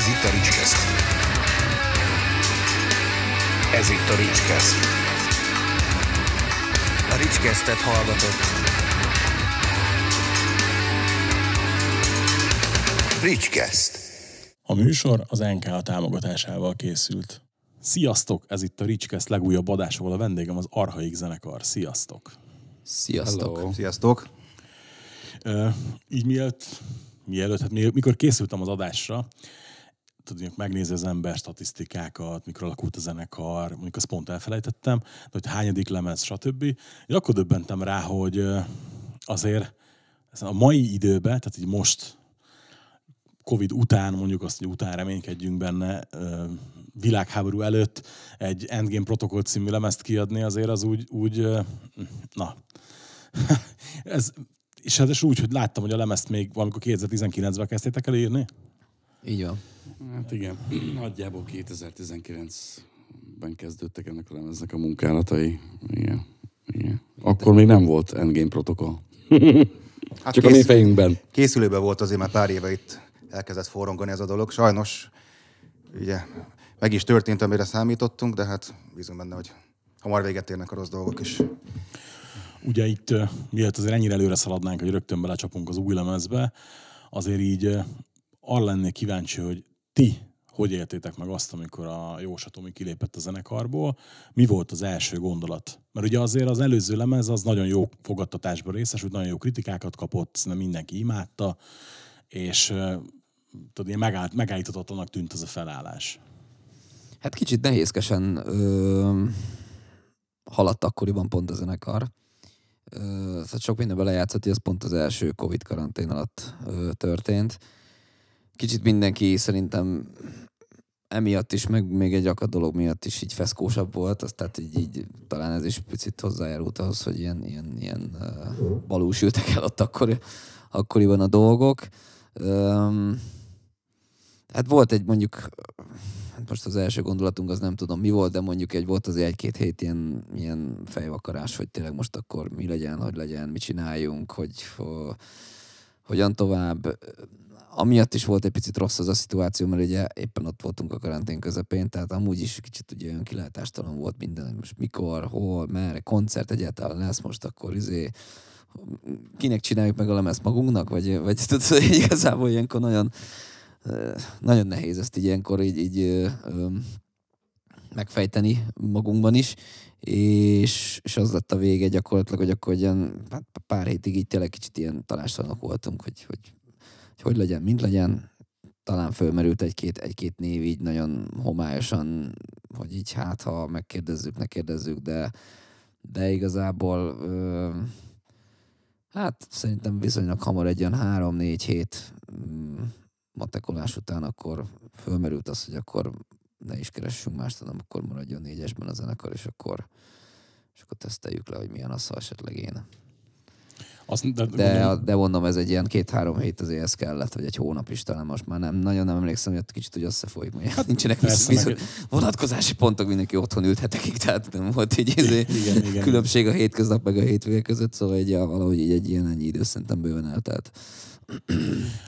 Ez itt a Ricskeszt. Ez itt a Ricskeszt. A Ricskesztet hallgatott. Ricskeszt. A műsor az NK támogatásával készült. Sziasztok! Ez itt a Ricskeszt legújabb adásával a vendégem az Arhaik zenekar. Sziasztok! Sziasztok! Hello. Sziasztok! Uh, így mielőtt, mielőtt, hát mi- mikor készültem az adásra, tudjuk megnézni az ember statisztikákat, mikor alakult a zenekar, mondjuk azt pont elfelejtettem, de hogy hányadik lemez, stb. Én akkor döbbentem rá, hogy azért a mai időben, tehát így most Covid után, mondjuk azt, hogy után reménykedjünk benne, világháború előtt egy Endgame Protocol című lemezt kiadni, azért az úgy, úgy na, ez, és hát úgy, hogy láttam, hogy a lemezt még valamikor 2019-ben kezdtétek el írni? Így van. Hát igen, nagyjából 2019-ben kezdődtek ennek a lemeznek a munkálatai. Igen. igen. Akkor még nem volt Endgame protokoll. Hát Csak a mi fejünkben. Készülőben volt azért már pár éve itt elkezdett forrongani ez a dolog. Sajnos ugye meg is történt, amire számítottunk, de hát bízunk benne, hogy hamar véget érnek a rossz dolgok is. Ugye itt, mielőtt azért ennyire előre szaladnánk, hogy rögtön belecsapunk az új lemezbe, azért így arra lennék kíváncsi, hogy ti hogy éltétek meg azt, amikor a Jós Tomi kilépett a zenekarból? Mi volt az első gondolat? Mert ugye azért az előző lemez az nagyon jó fogadtatásban részesült, nagyon jó kritikákat kapott, szerintem mindenki imádta, és tudod, ilyen megállt, megállíthatatlanak tűnt ez a felállás. Hát kicsit nehézkesen ö, haladt akkoriban pont a zenekar. Ö, szóval sok minden belejátszott, hogy ez pont az első Covid karantén alatt ö, történt. Kicsit mindenki szerintem emiatt is, meg még egy akad dolog miatt is így feszkósabb volt, az, tehát így, így talán ez is picit hozzájárult ahhoz, hogy ilyen, ilyen, ilyen uh, balúsültek el ott akkor, akkoriban a dolgok. Um, hát volt egy mondjuk, hát most az első gondolatunk az nem tudom mi volt, de mondjuk egy volt azért egy-két hét ilyen, ilyen fejvakarás, hogy tényleg most akkor mi legyen, hogy legyen, mit csináljunk, hogy ho, hogyan tovább. Amiatt is volt egy picit rossz az a szituáció, mert ugye éppen ott voltunk a karantén közepén, tehát amúgy is kicsit ugye olyan kilátástalan volt minden, hogy most mikor, hol, merre, koncert egyáltalán lesz most akkor izé, kinek csináljuk meg a lemezt magunknak, vagy, vagy tudod, igazából ilyenkor nagyon, nagyon nehéz ezt így ilyenkor így, így megfejteni magunkban is, és, és az lett a vége gyakorlatilag, hogy akkor ilyen, hát pár hétig így tényleg kicsit ilyen tanástalanok voltunk, hogy, hogy hogy, hogy legyen, mint legyen. Talán fölmerült egy-két, egy-két név így nagyon homályosan, hogy így hát, ha megkérdezzük, ne kérdezzük, de, de igazából ö, hát szerintem viszonylag hamar egy olyan három-négy hét mm, matekolás után akkor fölmerült az, hogy akkor ne is keressünk mást, hanem akkor maradjon négyesben a zenekar, és akkor, és akkor teszteljük le, hogy milyen az, ha esetleg én. Azt, de, De, gondolom- de mondom, ez egy ilyen két-három hét azért ez kellett, vagy egy hónap is talán most már nem, nagyon nem emlékszem, hogy ott kicsit hogy összefolyik, mert hát nincsenek visz, meg- visz, vonatkozási pontok, mindenki otthon ült hetekig, tehát nem volt így izé, Igen, igen. különbség a hétköznap meg a hétvége között, szóval egy, valahogy így egy ilyen ennyi idő szerintem bőven eltelt.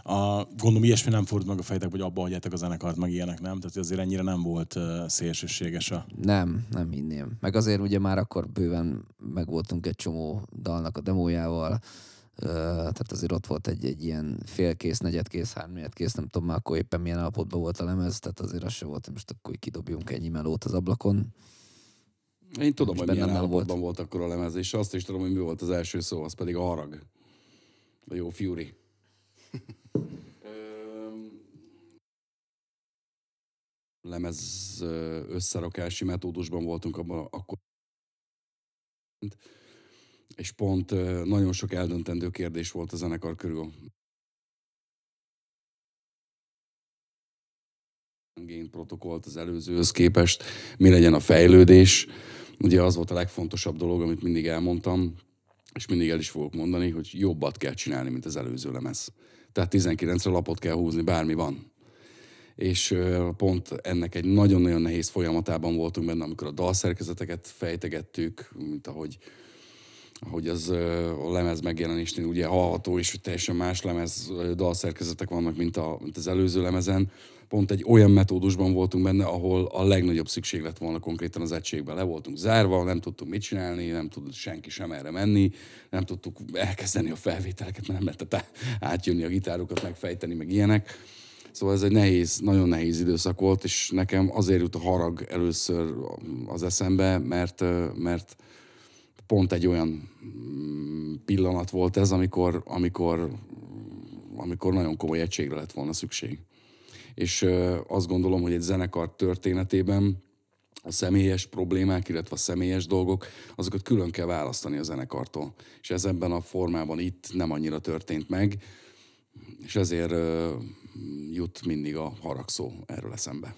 A, gondolom ilyesmi nem fordult meg a fejtek, hogy abba hagyjátok a zenekart, meg ilyenek, nem? Tehát azért ennyire nem volt szélsőséges a... Nem, nem hinném. Meg azért ugye már akkor bőven megvoltunk egy csomó dalnak a demójával, tehát azért ott volt egy, egy ilyen félkész, negyedkész, háromnegyedkész, nem tudom már akkor éppen milyen állapotban volt a lemez, tehát azért az se volt, most akkor kidobjunk ennyi melót az ablakon. Én tudom, hogy milyen állapotban volt. volt akkor a lemez, és azt is tudom, hogy mi volt az első szó, az pedig a harag. A jó Fury. Lemez összerakási metódusban voltunk abban akkor. És pont nagyon sok eldöntendő kérdés volt a zenekar körül. Gain protokollt az előzőhöz képest, mi legyen a fejlődés. Ugye az volt a legfontosabb dolog, amit mindig elmondtam, és mindig el is fogok mondani, hogy jobbat kell csinálni, mint az előző lemez. Tehát 19-re lapot kell húzni, bármi van. És pont ennek egy nagyon-nagyon nehéz folyamatában voltunk benne, amikor a dalszerkezeteket fejtegettük, mint ahogy hogy az a lemez megjelenésnél ugye hallható, és hogy teljesen más lemez dalszerkezetek vannak, mint, a, mint az előző lemezen. Pont egy olyan metódusban voltunk benne, ahol a legnagyobb szükség lett volna konkrétan az egységben. Le voltunk zárva, nem tudtunk mit csinálni, nem tudott senki sem erre menni, nem tudtuk elkezdeni a felvételeket, mert nem lehetett átjönni a gitárokat, megfejteni, meg ilyenek. Szóval ez egy nehéz, nagyon nehéz időszak volt, és nekem azért jut a harag először az eszembe, mert, mert pont egy olyan mm, pillanat volt ez, amikor, amikor, amikor nagyon komoly egységre lett volna szükség. És azt gondolom, hogy egy zenekar történetében a személyes problémák, illetve a személyes dolgok, azokat külön kell választani a zenekartól. És ez ebben a formában itt nem annyira történt meg, és ezért jut mindig a haragszó erről eszembe.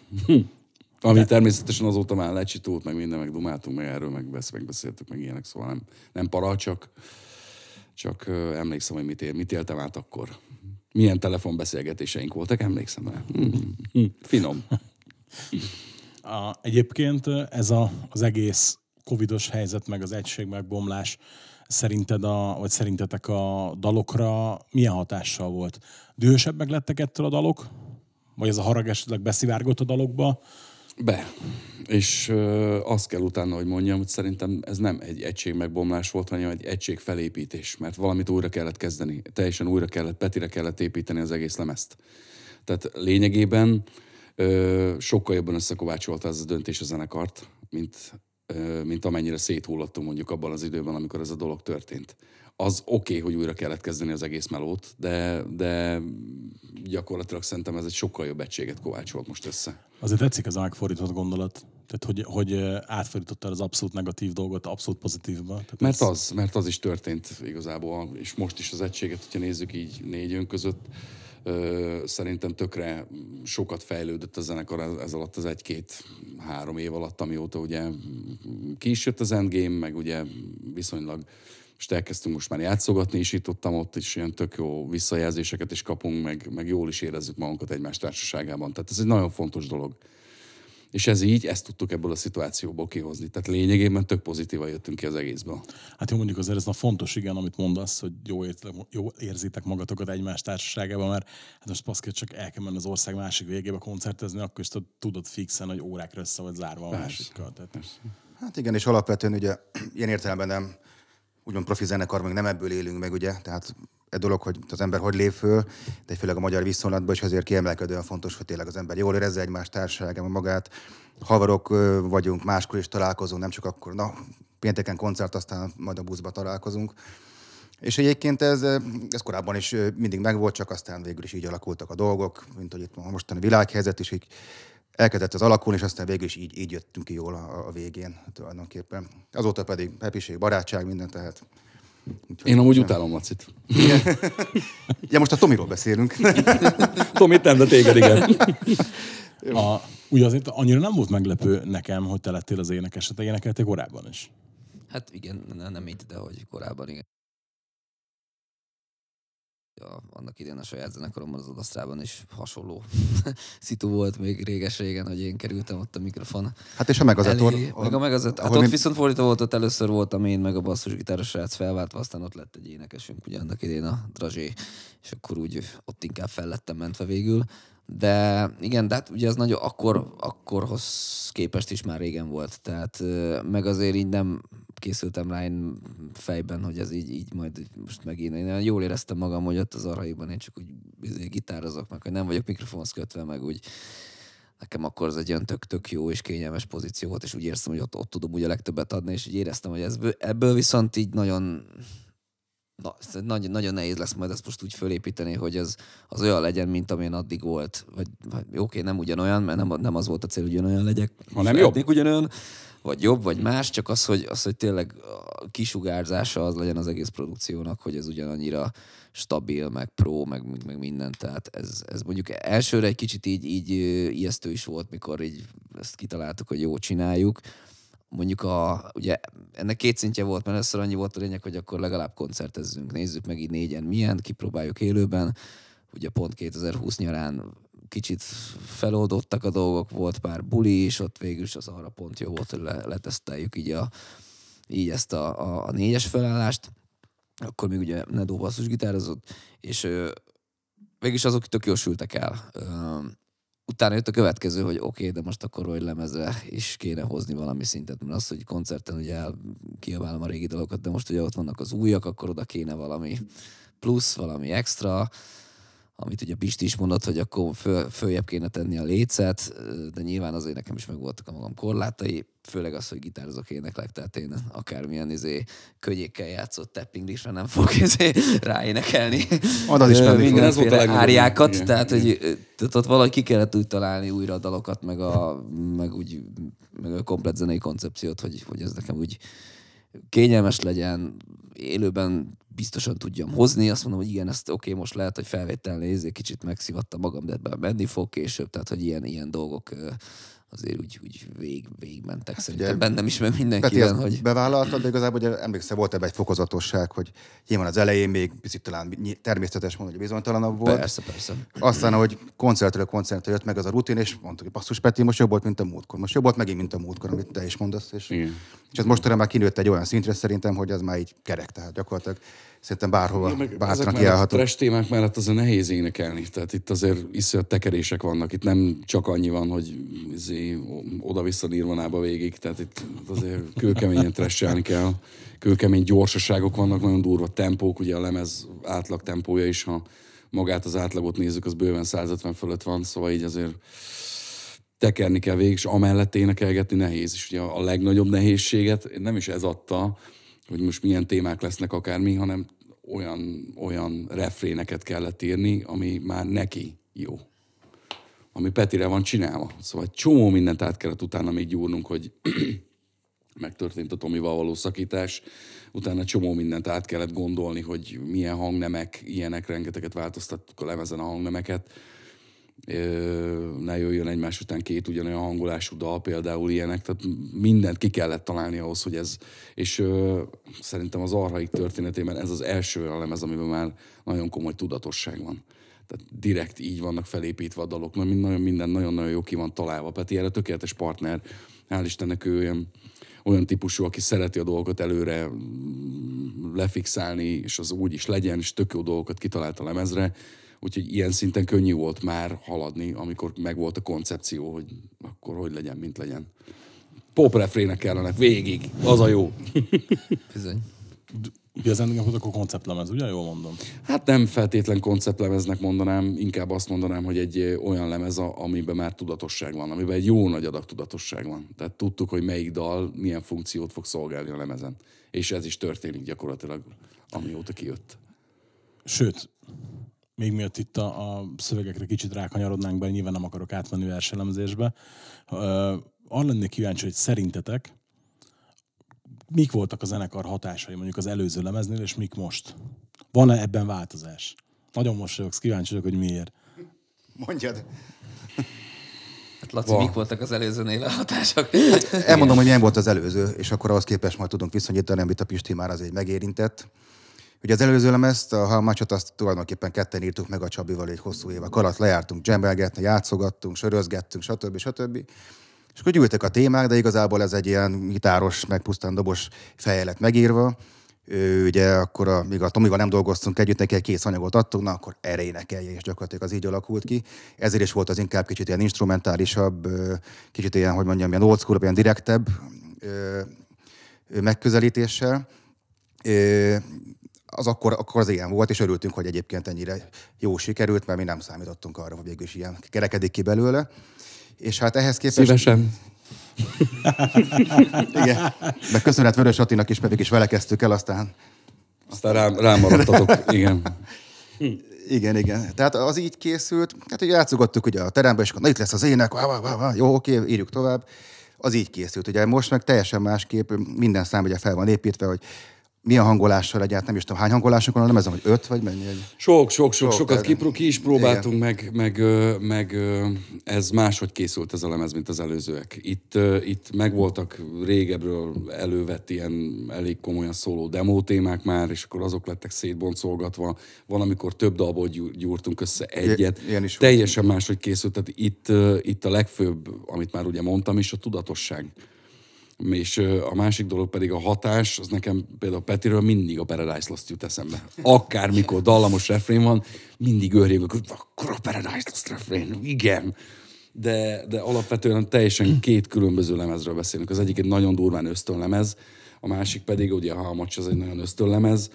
Ami természetesen azóta már lecsitult, meg minden, meg dumáltunk, meg erről meg besz- megbeszéltük, meg ilyenek, szóval nem, nem para, csak, csak emlékszem, hogy mit, él, mit éltem át akkor. Milyen telefonbeszélgetéseink voltak, emlékszem rá. Mm. Finom. A, egyébként ez a, az egész covidos helyzet, meg az egység megbomlás szerinted a, vagy szerintetek a dalokra milyen hatással volt? Dühösebbek lettek ettől a dalok? Vagy ez a harag esetleg beszivárgott a dalokba? Be. És ö, azt kell utána, hogy mondjam, hogy szerintem ez nem egy egység megbomlás volt, hanem egy egység felépítés, mert valamit újra kellett kezdeni. Teljesen újra kellett, Petire kellett építeni az egész lemezt. Tehát lényegében ö, sokkal jobban összekovácsolta ez a döntés a zenekart, mint, ö, mint amennyire széthullottunk mondjuk abban az időben, amikor ez a dolog történt. Az oké, okay, hogy újra kellett kezdeni az egész melót, de, de gyakorlatilag szerintem ez egy sokkal jobb egységet kovácsolt most össze. Azért tetszik ez a megfordított gondolat. Tehát, hogy, hogy ö, átfordítottad az abszolút negatív dolgot abszolút pozitívba. Tehát Mert ez- az, mert az is történt igazából, és most is az egységet, hogyha nézzük így négy ön között, szerintem tökre sokat fejlődött a zenekar ez, ez alatt az egy-két-három év alatt, amióta ugye ki is jött az Endgame, meg ugye viszonylag most elkezdtünk most már játszogatni is itt ott, ott is ilyen tök jó visszajelzéseket is kapunk, meg, meg jól is érezzük magunkat egymás társaságában. Tehát ez egy nagyon fontos dolog. És ez így, ezt tudtuk ebből a szituációból kihozni. Tehát lényegében tök pozitívan jöttünk ki az egészből. Hát jó, mondjuk azért ez a fontos, igen, amit mondasz, hogy jó, érzitek, jó érzitek magatokat egymás társaságában, mert hát most paszkét csak el kell menni az ország másik végébe koncertezni, akkor is tud- tudod fixen, hogy órákra össze vagy zárva a másikkal. Tehát, Hát igen, és alapvetően ugye ilyen értelemben nem úgymond profi zenekar, meg nem ebből élünk meg, ugye, tehát egy dolog, hogy az ember hogy lép föl, de főleg a magyar viszonylatban is azért kiemelkedően fontos, hogy tényleg az ember jól érezze egymás társaságában magát. Havarok vagyunk, máskor is találkozunk, nem csak akkor, na, pénteken koncert, aztán majd a buszba találkozunk. És egyébként ez, ez korábban is mindig megvolt, csak aztán végül is így alakultak a dolgok, mint hogy itt a mostani világhelyzet is így elkezdett az alakulni, és aztán végül is így, így jöttünk ki jól a, a végén tulajdonképpen. Azóta pedig happység, barátság, minden, tehát... Úgyhogy- Én amúgy utálom Lacit. Ja, most a Tomiról beszélünk. Tomit nem, de téged igen. a, ugye azért annyira nem volt meglepő nekem, hogy te lettél az énekes, te énekeltél korábban is. Hát igen, nem, nem így, de hogy korábban igen. Ja, annak idén a saját zenekaromban az Odasztrában is hasonló szitu volt még réges-régen, hogy én kerültem ott a mikrofon Hát és a megazator. elé. Meg a megazet, hát ott mind- viszont fordítva volt, ott először voltam én, meg a basszusgitáros srác felváltva, aztán ott lett egy énekesünk, ugye annak idén a Drazsé, és akkor úgy ott inkább fel lettem mentve végül. De igen, de hát ugye ez nagyon akkor, akkorhoz képest is már régen volt, tehát meg azért így nem készültem rá én fejben, hogy ez így, így majd így most megint. Én jól éreztem magam, hogy ott az arhaiban én csak úgy gitározok meg, hogy nem vagyok mikrofonhoz kötve, meg úgy nekem akkor az egy olyan tök, tök jó és kényelmes pozíció volt, és úgy érztem, hogy ott, ott tudom úgy a legtöbbet adni, és úgy éreztem, hogy ez, ebből viszont így nagyon Na, ez nagyon, nagyon nehéz lesz majd ezt most úgy fölépíteni, hogy ez az olyan legyen, mint amilyen addig volt. Vagy, vagy oké, nem ugyanolyan, mert nem, nem az volt a cél, hogy ugyanolyan legyek. Hanem jobb. ugyanolyan, vagy jobb, vagy más, csak az, hogy, az, hogy tényleg a kisugárzása az legyen az egész produkciónak, hogy ez ugyanannyira stabil, meg pro, meg, meg- minden. Tehát ez, ez mondjuk elsőre egy kicsit így, így ijesztő is volt, mikor így ezt kitaláltuk, hogy jó csináljuk mondjuk a, ugye ennek két szintje volt, mert először annyi volt a lényeg, hogy akkor legalább koncertezzünk, nézzük meg így négyen milyen, kipróbáljuk élőben. Ugye pont 2020 nyarán kicsit feloldottak a dolgok, volt pár buli is, ott végül is az arra pont jó volt, hogy le, leteszteljük így a, így ezt a, a, a négyes felállást, akkor még ugye Nedó basszusgitározott, és ö, végülis azok tök jól sültek el. Utána jött a következő, hogy oké, okay, de most akkor hogy lemezre is kéne hozni valami szintet, mert az, hogy koncerten ugye kiabálom a régi dalokat, de most ugye ott vannak az újak, akkor oda kéne valami plusz, valami extra, amit ugye Pisti is mondott, hogy akkor föl, följebb kéne tenni a lécet, de nyilván azért nekem is megvoltak a magam korlátai, főleg az, hogy gitározok, éneklek, tehát én akármilyen izé, könnyékkel játszott tappinglisre nem fogok izé ráénekelni. Oda is fog. Mindenféle áriákat, Igen, tehát hogy tehát ott valahogy ki kellett úgy találni újra a dalokat, meg, a, meg, úgy, meg a komplet zenei koncepciót, hogy, hogy ez nekem úgy kényelmes legyen, élőben biztosan tudjam hozni, azt mondom, hogy igen, ezt oké, okay, most lehet, hogy felvételnél ezért kicsit megszivattam magam, de ebben menni fog később, tehát hogy ilyen, ilyen dolgok azért úgy, úgy vég, végigmentek szerintem ugye, bennem is, Peti, mindenkiben, hogy bevállaltad, de igazából ugye emlékszel, volt ebben egy fokozatosság, hogy nyilván az elején még picit talán természetes mondani, hogy bizonytalanabb volt. persze, persze. Aztán, ahogy koncertről koncertre jött meg az a rutin, és mondtuk, hogy basszus Peti, most jobb volt, mint a múltkor. Most jobb volt megint, mint a múltkor, amit te is mondasz. És, Igen. és ez mostanra már kinőtt egy olyan szintre szerintem, hogy az már így kerek, tehát gyakorlatilag szerintem bárhova Ja, meg bátran a kiállható. trash témák mellett azért nehéz énekelni. Tehát itt azért iszonyat tekerések vannak. Itt nem csak annyi van, hogy izé, oda-vissza nirvanába végig. Tehát itt azért kőkeményen trashelni kell. Kőkemény gyorsaságok vannak, nagyon durva tempók. Ugye a lemez átlag tempója is, ha magát az átlagot nézzük, az bőven 150 fölött van. Szóval így azért tekerni kell végig, és amellett énekelgetni nehéz. És ugye a legnagyobb nehézséget nem is ez adta, hogy most milyen témák lesznek akármi, hanem olyan, olyan refréneket kellett írni, ami már neki jó. Ami Petire van csinálva. Szóval csomó mindent át kellett utána még gyúrnunk, hogy megtörtént a Tomival való szakítás, utána csomó mindent át kellett gondolni, hogy milyen hangnemek, ilyenek, rengeteget változtattuk a lemezen a hangnemeket, ne jöjjön egymás után két ugyanolyan hangolású dal, például ilyenek, tehát mindent ki kellett találni ahhoz, hogy ez, és ö, szerintem az Arhaik történetében ez az első olyan lemez, amiben már nagyon komoly tudatosság van. Tehát direkt így vannak felépítve a dalok, mert mind- nagyon, minden nagyon-nagyon jó ki van találva. Peti erre tökéletes partner, hál' Istennek ő olyan, olyan típusú, aki szereti a dolgokat előre mm, lefixálni, és az úgy is legyen, és tök jó dolgokat kitalált a lemezre. Úgyhogy ilyen szinten könnyű volt már haladni, amikor megvolt a koncepció, hogy akkor hogy legyen, mint legyen. Pop refrének kellenek végig, az a jó. Bizony. Ugye ez ennek akkor konceptlemez, ugye? Jól mondom. Hát nem feltétlen konceptlemeznek mondanám, inkább azt mondanám, hogy egy olyan lemez, a- amiben már tudatosság van, amiben egy jó nagy adag tudatosság van. Tehát tudtuk, hogy melyik dal milyen funkciót fog szolgálni a lemezen. És ez is történik gyakorlatilag, amióta kijött. Sőt, még miatt itt a, a szövegekre kicsit rákanyarodnánk be, nyilván nem akarok átmenni verselemzésbe. Uh, arra lennék kíváncsi, hogy szerintetek mik voltak a zenekar hatásai mondjuk az előző lemeznél, és mik most? Van-e ebben változás? Nagyon mosolyogsz, kíváncsi vagyok, hogy miért. Mondjad. Hát Laci, Van. mik voltak az előzőnél a hatások? Elmondom, hogy milyen volt az előző, és akkor ahhoz képest majd tudunk viszonyítani, amit a Pisti már azért megérintett. Ugye az előző lemezt, a Halmácsot, azt tulajdonképpen ketten írtuk meg a Csabival egy hosszú évek alatt. Lejártunk dzsembelgetni, játszogattunk, sörözgettünk, stb. stb. És akkor gyűltek a témák, de igazából ez egy ilyen gitáros, meg pusztán dobos fejjel lett megírva. Ő, ugye akkor, a, míg a Tomival nem dolgoztunk együtt, neki egy kész anyagot adtunk, na akkor erre énekelje, és gyakorlatilag az így alakult ki. Ezért is volt az inkább kicsit ilyen instrumentálisabb, kicsit ilyen, hogy mondjam, ilyen old school, ilyen direktebb megközelítéssel. Az akkor, akkor az ilyen volt, és örültünk, hogy egyébként ennyire jó sikerült, mert mi nem számítottunk arra, hogy végül is ilyen kerekedik ki belőle. És hát ehhez képest... Szívesen. Igen. Meg köszönet Vörös Attinak is, mert is vele kezdtük el, aztán Aztán rám, rám maradtatok, igen. Igen, igen. Tehát az így készült, hát ugye játszogattuk ugye a terembe, és akkor na itt lesz az ének, vá, vá, vá, vá, jó, oké, írjuk tovább. Az így készült. Ugye most meg teljesen másképp, minden szám ugye fel van építve, hogy milyen hangolással egyáltalán, nem is tudom, hány hangolások van, nem ez, hogy öt, vagy mennyi? Egy... Sok, sok, sok, Sok, sokat ki, ki is próbáltunk, meg, meg, meg ez máshogy készült ez a lemez, mint az előzőek. Itt, itt megvoltak régebről elővett ilyen elég komolyan szóló demo témák már, és akkor azok lettek szétboncolgatva. Van, amikor több dalból gyú- gyúrtunk össze egyet. ilyen is. Teljesen máshogy készült. Tehát itt, itt a legfőbb, amit már ugye mondtam is, a tudatosság És a másik dolog pedig a hatás, az nekem például Petiről mindig a Paradise Lost jut eszembe. Akármikor dallamos refrén van, mindig őrjövök, hogy akkor a Paradise Lost refrén, igen. De, de alapvetően teljesen két különböző lemezről beszélünk. Az egyik egy nagyon durván ösztönlemez, a másik pedig, ugye a Halmacs az egy nagyon ösztönlemez,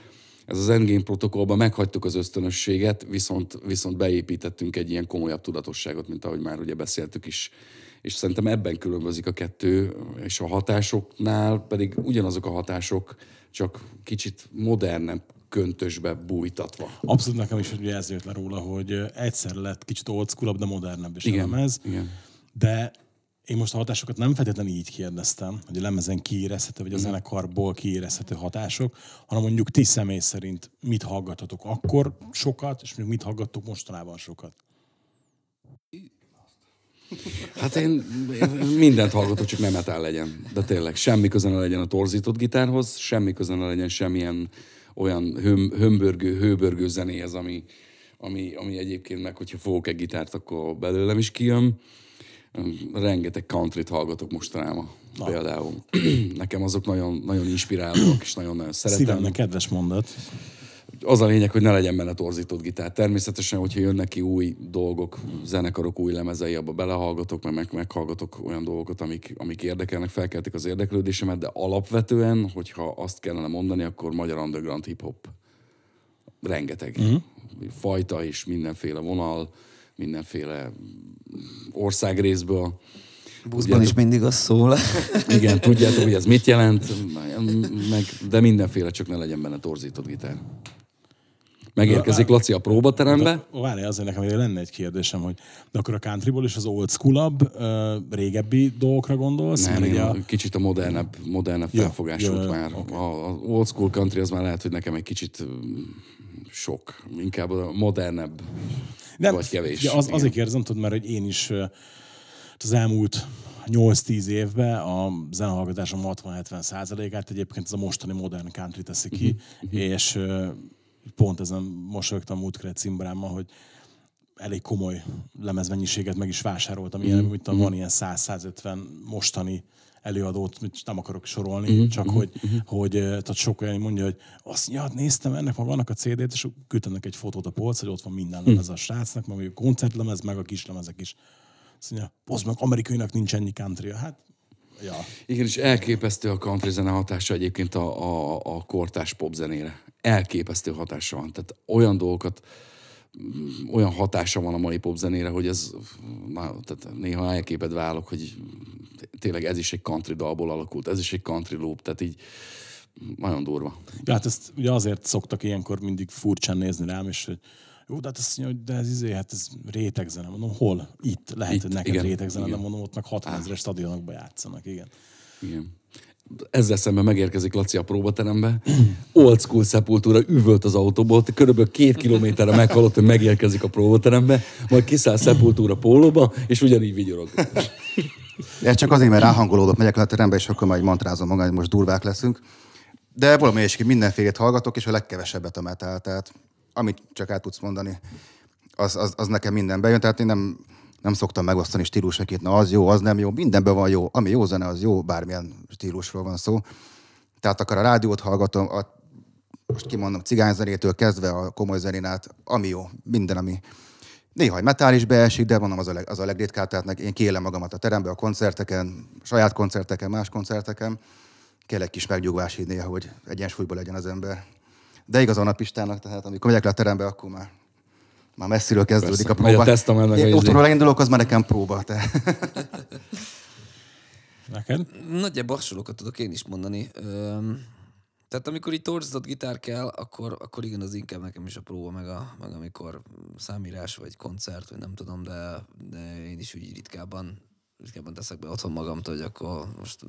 ez az Endgame protokollban meghagytuk az ösztönösséget, viszont, viszont beépítettünk egy ilyen komolyabb tudatosságot, mint ahogy már ugye beszéltük is. És szerintem ebben különbözik a kettő, és a hatásoknál pedig ugyanazok a hatások, csak kicsit modernebb köntösbe bújtatva. Abszolút nekem is ugye ez jött le róla, hogy egyszer lett kicsit old school de modernebb is Igen, a lemez. igen. De én most a hatásokat nem feltétlenül így kérdeztem, hogy a lemezen kiérezhető, vagy a Mhm. zenekarból kiérezhető hatások, hanem mondjuk ti személy szerint mit hallgatatok akkor sokat, és mondjuk mit hallgattok mostanában sokat. Hát én, én mindent hallgatok, csak nem metal legyen. De tényleg, semmi köze ne legyen a torzított gitárhoz, semmi köze ne legyen semmilyen olyan höm, hömbörgő, hőbörgő zenéhez, ami, ami, ami egyébként meg, hogyha fogok egy gitárt, akkor belőlem is kijön. Rengeteg countryt hallgatok mostanában. Na. Például. Nekem azok nagyon, nagyon inspirálóak, és nagyon-nagyon szeretem. Szívemnek kedves mondat. Az a lényeg, hogy ne legyen benne torzított gitár. Természetesen, hogyha jönnek ki új dolgok, zenekarok új lemezei, abba belehallgatok, meg, meg meghallgatok olyan dolgokat, amik, amik érdekelnek, felkeltik az érdeklődésemet, de alapvetően, hogyha azt kellene mondani, akkor magyar underground hip-hop. Rengeteg. Uh-huh. Fajta és mindenféle vonal, mindenféle országrészből. Buszban is mindig az szól. Igen, tudjátok, hogy ez mit jelent, meg, de mindenféle, csak ne legyen benne torzított gitár. Megérkezik Laci a próbaterembe. Várj, azért nekem ugye lenne egy kérdésem, hogy de akkor a countryból is az old school régebbi dolgokra gondolsz? Nem, én a... kicsit a modernebb, modernebb Ja, felfogásút ja, már. oké. A, a old school country az már lehet, hogy nekem egy kicsit sok. Inkább a modernebb, Nem, vagy kevés. Ugye az, Igen. azért kérdezem, tudod, mert hogy én is ö, az elmúlt 8-10 évben a zenehallgatásom 60-70 százalékát egyébként ez a mostani modern country teszi ki, Mhm, és pont ezen mosolyogtam múltkor egy cimborámmal, hogy elég komoly lemezmennyiséget meg is vásároltam. Ilyen, Mhm, mit tudom, van ilyen 100-150 mostani előadót, mit nem akarok sorolni, Mhm, csak hogy, hogy ö, tehát sok olyan mondja, hogy azt mondja, hát néztem, ennek ma vannak a CD-t, és küldtenek egy fotót a polc, hogy ott van minden Mhm. lemez a srácnak, meg a koncertlemez, meg a kislemezek is. Azt mondja, az meg amerikainak nincs ennyi country Hát, ja. Igen, és elképesztő a country zene hatása egyébként a, a, a kortás pop zenére. Elképesztő hatása van. Tehát olyan dolgokat, olyan hatása van a mai pop zenére, hogy ez, na, tehát néha elképed válok, hogy tényleg ez is egy country dalból alakult, ez is egy country loop, tehát így nagyon durva. ja, hát ezt ugye azért szoktak ilyenkor mindig furcsán nézni rám, és hogy jó, de hát azt mondja, hogy de ez izé, hát ez rétegzene. Mondom, hol? Itt. Lehet, Itt, hogy neked igen, rétegzene, de igen. mondom, ott meg 60 ezeres stadionokba játszanak, igen. Igen. Ezzel szemben megérkezik Laci a próbaterembe. Old school szepultúra üvölt az autóból, körülbelül két kilométerre meghallott, hogy megérkezik a próbaterembe, majd kiszáll szepultúra pólóba, és ugyanígy vigyorog. Ez csak azért, mert ráhangolódott, megyek le a terembe, és akkor majd mantrázom magam, hogy most durvák leszünk. De valami is mindenfélét hallgatok, és a legkevesebbet a metal. Tehát amit csak el tudsz mondani, az, az, az nekem minden bejön. Tehát én nem, nem szoktam megosztani stílusokat, na az jó, az nem jó, mindenben van jó. Ami jó zene, az jó, bármilyen stílusról van szó. Tehát akár a rádiót hallgatom, a, most kimondom, cigányzenétől kezdve a komoly zenén át, ami jó, minden, ami Néha egy metál is beesik, de mondom, az a, leg, az a legritkább, tehát én kiélem magamat a terembe, a koncerteken, saját koncerteken, más koncerteken. Kell egy kis megnyugvás néha, hogy egyensúlyban legyen az ember. De igazán a Pistának, tehát amikor megyek le a terembe, akkor már, már messziről kezdődik Persze. a Megy próba. a tesztament, meg a Én izé. otthonról elindulok, az már nekem próba. Te. Neked? Nagyjából hasonlókat tudok én is mondani. Öm, tehát amikor így torzított gitár kell, akkor, akkor igen, az inkább nekem is a próba, meg, a, meg amikor számírás, vagy koncert, vagy nem tudom, de, de én is úgy ritkábban, ritkábban teszek be otthon magamtól, hogy akkor most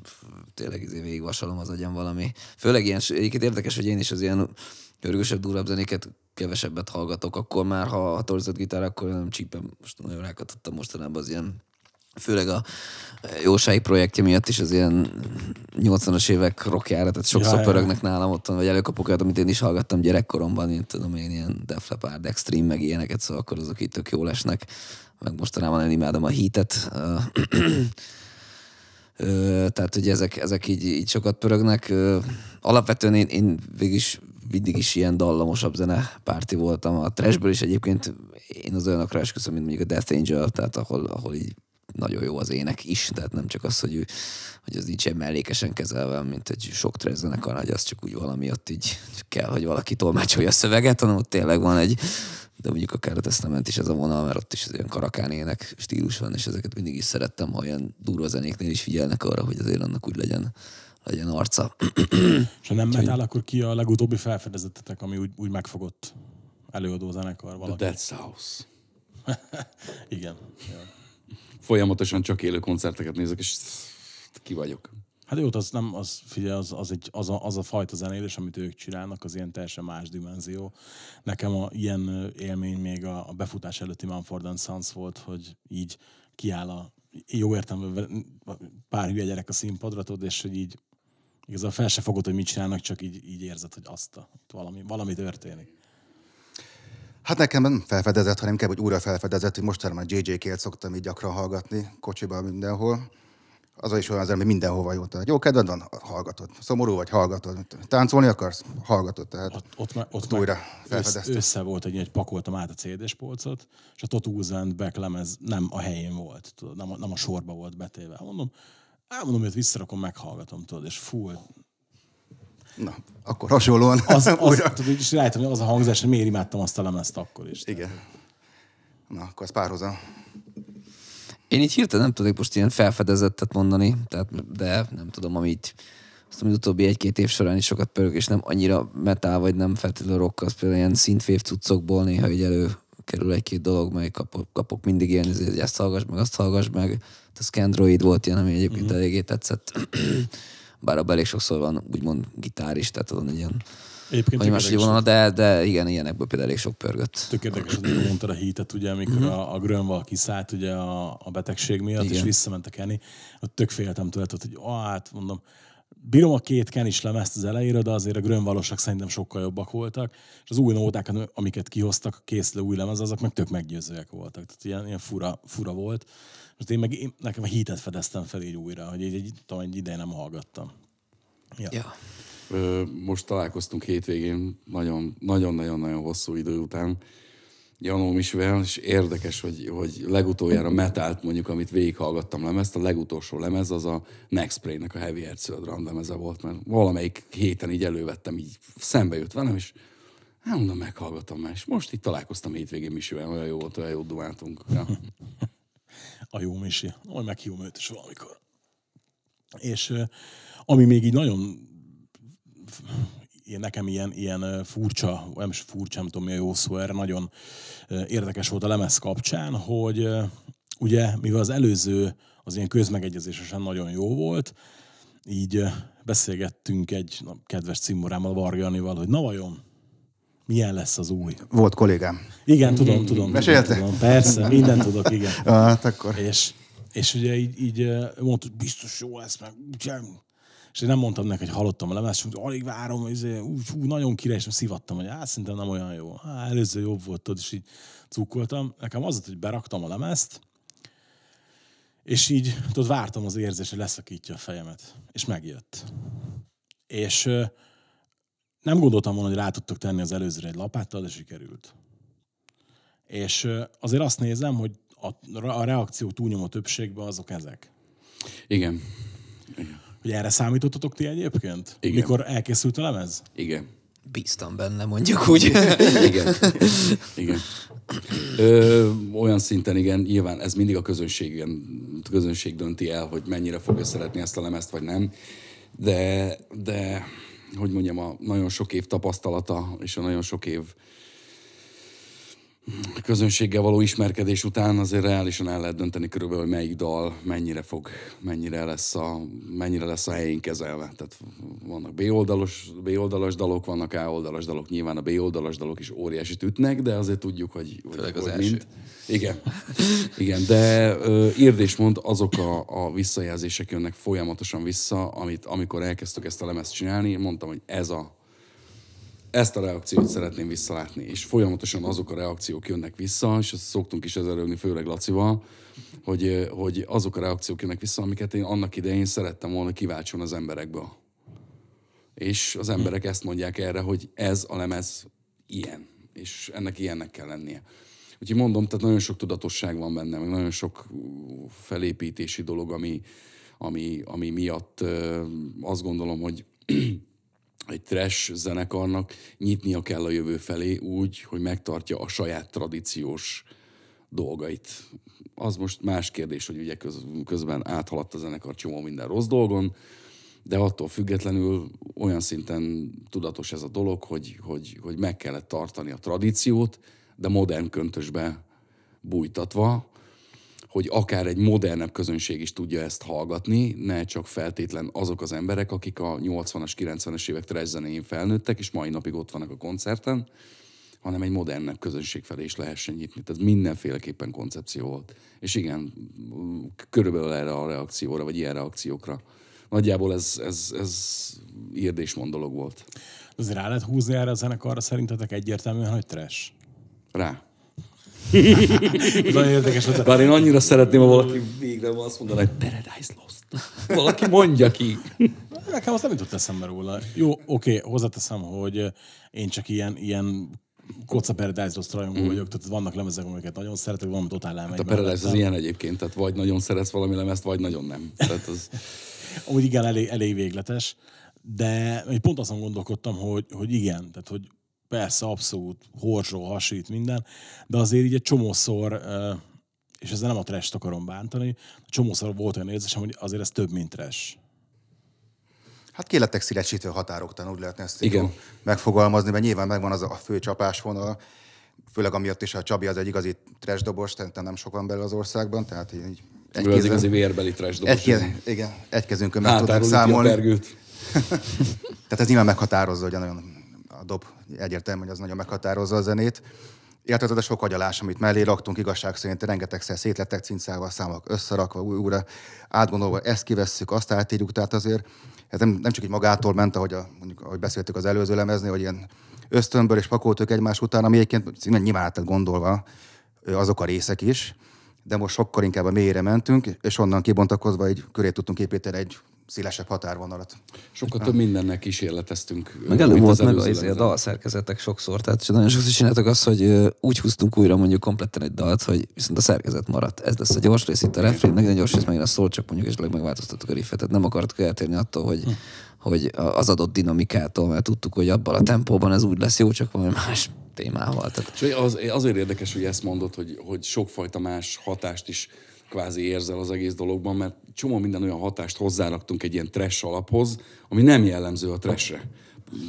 tényleg izé végigvasalom az agyam valami. Főleg ilyen, egyébként érdekes, hogy én is az ilyen örgösebb, durvább zenéket kevesebbet hallgatok, akkor már, ha, ha torzított gitár, akkor nem csípem, most nagyon rákatottam mostanában az ilyen főleg a jósági projektje miatt is az ilyen 80-as évek rockjára, tehát sokszor Ja, ja, ja. pörögnek nálam otthon, vagy előkapok olyat, amit én is hallgattam gyerekkoromban, én tudom én ilyen Def Leppard, Extreme, meg ilyeneket, szóval akkor azok itt tök jól esnek. Meg mostanában én imádom a hitet. Tehát, hogy ezek, ezek így, így sokat pörögnek. Alapvetően én, én végig mindig is ilyen dallamosabb zene párti voltam. A trashből is egyébként én az olyanokra esküszöm, mint mondjuk a Death Angel, tehát ahol, ahol így nagyon jó az ének is, tehát nem csak az, hogy, ő, hogy az így sem mellékesen kezelve, mint egy sok trash zenekar, hogy az csak úgy valami ott így kell, hogy valaki tolmácsolja a szöveget, hanem ott tényleg van egy, de mondjuk akár a Testament is ez a vonal, mert ott is ez ilyen karakán ének stílus van, és ezeket mindig is szerettem, ha ilyen durva zenéknél is figyelnek arra, hogy azért annak úgy legyen, legyen arca. És ha nem metál, akkor ki a legutóbbi felfedezettetek, ami úgy, úgy megfogott előadó zenekar The valaki? Dead House. Igen. Ja. Folyamatosan csak élő koncerteket nézek, és ki vagyok. Hát jó, az nem, az, figyelj, az, az, egy, az, a, az a fajta zenélés, amit ők csinálnak, az ilyen teljesen más dimenzió. Nekem a, ilyen élmény még a, a befutás előtti Manford Sons volt, hogy így kiáll a jó értelmű pár hülye gyerek a színpadra, tudod, és hogy így igazából fel se fogod, hogy mit csinálnak, csak így, így érzed, hogy azt a, valami, valami történik. Hát nekem nem felfedezett, hanem inkább, hogy újra felfedezett, hogy mostanában a JJ Kélt szoktam így gyakran hallgatni, kocsiban mindenhol. Az is olyan az ember mindenhova jó. Tehát jó kedved van, hallgatod. Szomorú vagy, hallgatod. Táncolni akarsz, hallgatod. Tehát Ott, ott, me- ott újra felfedezted. össze volt egy, egy pakoltam át a CD-s polcot, és a Total and Back lemez nem a helyén volt, tudod, nem a, nem a sorba volt betéve. Mondom, elmondom, hogy visszarakom, meghallgatom, tudod, és fú, Na, akkor hasonlóan az, az, tudod, és rájöttem, hogy az a hangzás, hogy miért imádtam azt a lemezt akkor is. Igen. Na, akkor ez párhuzam. Én így hirtelen nem tudok most ilyen felfedezettet mondani, tehát, de nem tudom, amit azt az utóbbi egy-két év során is sokat pörög, és nem annyira metal, vagy nem feltétlenül rock, az például ilyen szintfév cuccokból néha így előkerül egy-két dolog, mely kapok, kapok mindig ilyen, hogy ezt hallgass meg, azt hallgass meg. A Scandroid volt ilyen, ami egyébként mm-hmm. eléggé tetszett. Bár abban elég sokszor van úgymond gitár is, tehát van egy ilyen Egyébként tök más vonal, de, de igen, ilyenekből például elég sok pörgött. tök érdekes, hogy mondtad a hítet, ugye, amikor Mhm. a, a Grönval kiszállt ugye a, a betegség miatt, Igen. és visszament a Kenny, ott tök féltem tőle, hogy ah, hát mondom, bírom a két Kenis lemezt az elejére, de azért a Grönvalosak szerintem sokkal jobbak voltak, és az új nóták, amiket kihoztak, a készülő új lemez, azok meg tök meggyőzőek voltak. Tehát ilyen, ilyen fura, fura volt. Most én meg én, nekem a hitet fedeztem fel így újra, hogy egy, egy, tudom, egy ideje nem hallgattam. Ja. Ja. Ö, Most találkoztunk hétvégén, nagyon- nagyon-nagyon-nagyon hosszú idő után. Janó Misvel, és érdekes, hogy, hogy legutoljára metált mondjuk, amit végighallgattam lemezt, a legutolsó lemez az a Next Spray-nek a Heavy Heart Drum lemeze volt, mert valamelyik héten így elővettem, így szembe jött velem, és hát mondom, meghallgatom már, és most itt találkoztam hétvégén Misivel, olyan jó volt, olyan jó dumáltunk. Ja. a jó Misi. Majd meghívom őt is valamikor. És ami még így nagyon ilyen, nekem ilyen, ilyen furcsa, nem is furcsa, nem tudom mi a jó szó erre, nagyon érdekes volt a lemez kapcsán, hogy ugye, mivel az előző az ilyen közmegegyezésesen nagyon jó volt, így beszélgettünk egy kedves cimborámmal, Varga Janival, hogy na vajon, milyen lesz az új? Volt kollégám. Igen, tudom, tudom. Mesélte? tudom. Persze, mindent tudok, igen. Hát akkor. És, és ugye így, így mondta, hogy biztos jó lesz, meg. És én nem mondtam neki, hogy hallottam a lemezt, mondta, alig várom, izé, úgy, ú, nagyon király, és szivattam, hogy hát szerintem nem olyan jó. Hát előző jobb volt, tudod, és így cukkoltam. Nekem az volt, hogy beraktam a lemezt, és így, tudod, vártam az érzés, hogy leszakítja a fejemet. És megjött. És nem gondoltam volna, hogy rá tudtok tenni az előzőre egy lapáttal, de sikerült. És azért azt nézem, hogy a, a reakció túlnyomó többségben azok ezek. Igen, Hogy erre számítottatok ti egyébként? Igen. Mikor elkészült a lemez? igen. Bíztam benne, mondjuk úgy. Igen. igen. Ö, olyan szinten igen, nyilván ez mindig a közönség, igen, a közönség dönti el, hogy mennyire fogja szeretni ezt a lemezt, vagy nem. De, de hogy mondjam, a nagyon sok év tapasztalata és a nagyon sok év közönséggel való ismerkedés után azért reálisan el lehet dönteni körülbelül, hogy melyik dal mennyire fog, mennyire lesz a, mennyire lesz a helyén kezelve. Tehát vannak B-oldalos, B-oldalas dalok, vannak A-oldalas dalok. Nyilván a B-oldalas dalok is óriási ütnek, de azért tudjuk, hogy, hogy, Főleg az hogy első. Igen. Igen, de ö, írd és mond, azok a, a visszajelzések jönnek folyamatosan vissza, amit amikor elkezdtük ezt a lemezt csinálni, mondtam, hogy ez a ezt a reakciót szeretném visszalátni, és folyamatosan azok a reakciók jönnek vissza, és ezt szoktunk is ezzel rögni, főleg Lacival, hogy, hogy azok a reakciók jönnek vissza, amiket én annak idején szerettem volna kiváltson az emberekből. És az emberek ezt mondják erre, hogy ez a lemez ilyen, és ennek ilyennek kell lennie. Úgyhogy mondom, tehát nagyon sok tudatosság van benne, meg nagyon sok felépítési dolog, ami, ami, ami miatt azt gondolom, hogy egy trash zenekarnak nyitnia kell a jövő felé úgy, hogy megtartja a saját tradíciós dolgait. Az most más kérdés, hogy ugye köz, közben áthaladt a zenekar csomó minden rossz dolgon, de attól függetlenül olyan szinten tudatos ez a dolog, hogy, hogy, hogy meg kellett tartani a tradíciót, de modern köntösbe bújtatva, hogy akár egy modernebb közönség is tudja ezt hallgatni, ne csak feltétlen azok az emberek, akik a 80-as, 90-es évek trezzenéjén felnőttek, és mai napig ott vannak a koncerten, hanem egy modernebb közönség felé is lehessen nyitni. Tehát mindenféleképpen koncepció volt. És igen, körülbelül erre a reakcióra, vagy ilyen reakciókra. Nagyjából ez, ez, ez írdésmond dolog volt. Azért rá lehet húzni erre a zenekarra szerintetek egyértelműen, hogy trash? Rá. Nagyon érdekes. hogy Bár én annyira szeretném, ha valaki végre azt mondaná, hogy Paradise Lost. Valaki mondja ki. Nekem azt nem jutott eszembe róla. Jó, oké, hozzáteszem, hogy én csak ilyen, ilyen Koca Paradise Lost rajongó vagyok, tehát vannak lemezek, amiket nagyon szeretek, van, amit totál elmegy. A Paradise az ilyen egyébként, tehát vagy nagyon szeretsz valami lemezt, vagy nagyon nem. Tehát az... Amúgy igen, elég, elég végletes, de pont azon gondolkodtam, hogy, hogy igen, tehát hogy persze abszolút horzsó, hasít minden, de azért így egy csomószor, és ezzel nem a trash akarom bántani, csomószor volt olyan érzésem, hogy azért ez több, mint trash. Hát ki lettek szélesítve a határoktan, úgy lehetne ezt Igen. Megfogalmazni, mert nyilván megvan az a fő csapásvonal, főleg amiatt is a Csabi az egy igazi trash dobos, szerintem nem sokan belül az országban, tehát így egy Ő az igazi vérbeli trash dobos. egy, kéz, igen, egy kezünkön meg tudnak számolni. Tehát ez nyilván meghatározza, hogy nagyon dob egyértelmű, hogy az nagyon meghatározza a zenét. Illetve az a sok agyalás, amit mellé raktunk, igazság szerint rengetegszer szétlettek cincával, számok összerakva, új- újra átgondolva, ezt kivesszük, azt átírjuk, tehát azért ez nem, nem csak így magától ment, ahogy, a, mondjuk, ahogy beszéltük az előző lemezni, hogy ilyen ösztönből és pakoltuk egymás után, ami egyébként nyilván át gondolva azok a részek is, de most sokkal inkább a mélyre mentünk, és onnan kibontakozva egy köré tudtunk építeni egy szélesebb határvonalat. Sokkal több mindennel kísérleteztünk. Meg elő mint volt az meg a, előző izé, a dalszerkezetek sokszor, tehát nagyon sokszor csináltak azt, hogy úgy húztunk újra mondjuk kompletten egy dalt, hogy viszont a szerkezet maradt. Ez lesz a gyors rész, itt a refrén, meg a gyors rész megint a szól, csak mondjuk esetleg megváltoztattuk a riffet. Tehát nem akartuk eltérni attól, hogy, hogy a- az adott dinamikától, mert tudtuk, hogy abban a tempóban ez úgy lesz jó, csak valami más témával. Tehát És az, azért érdekes, hogy ezt mondod, hogy, hogy sokfajta más hatást is kvázi érzel az egész dologban, mert csomó minden olyan hatást hozzáraktunk egy ilyen trash alaphoz, ami nem jellemző a trashre.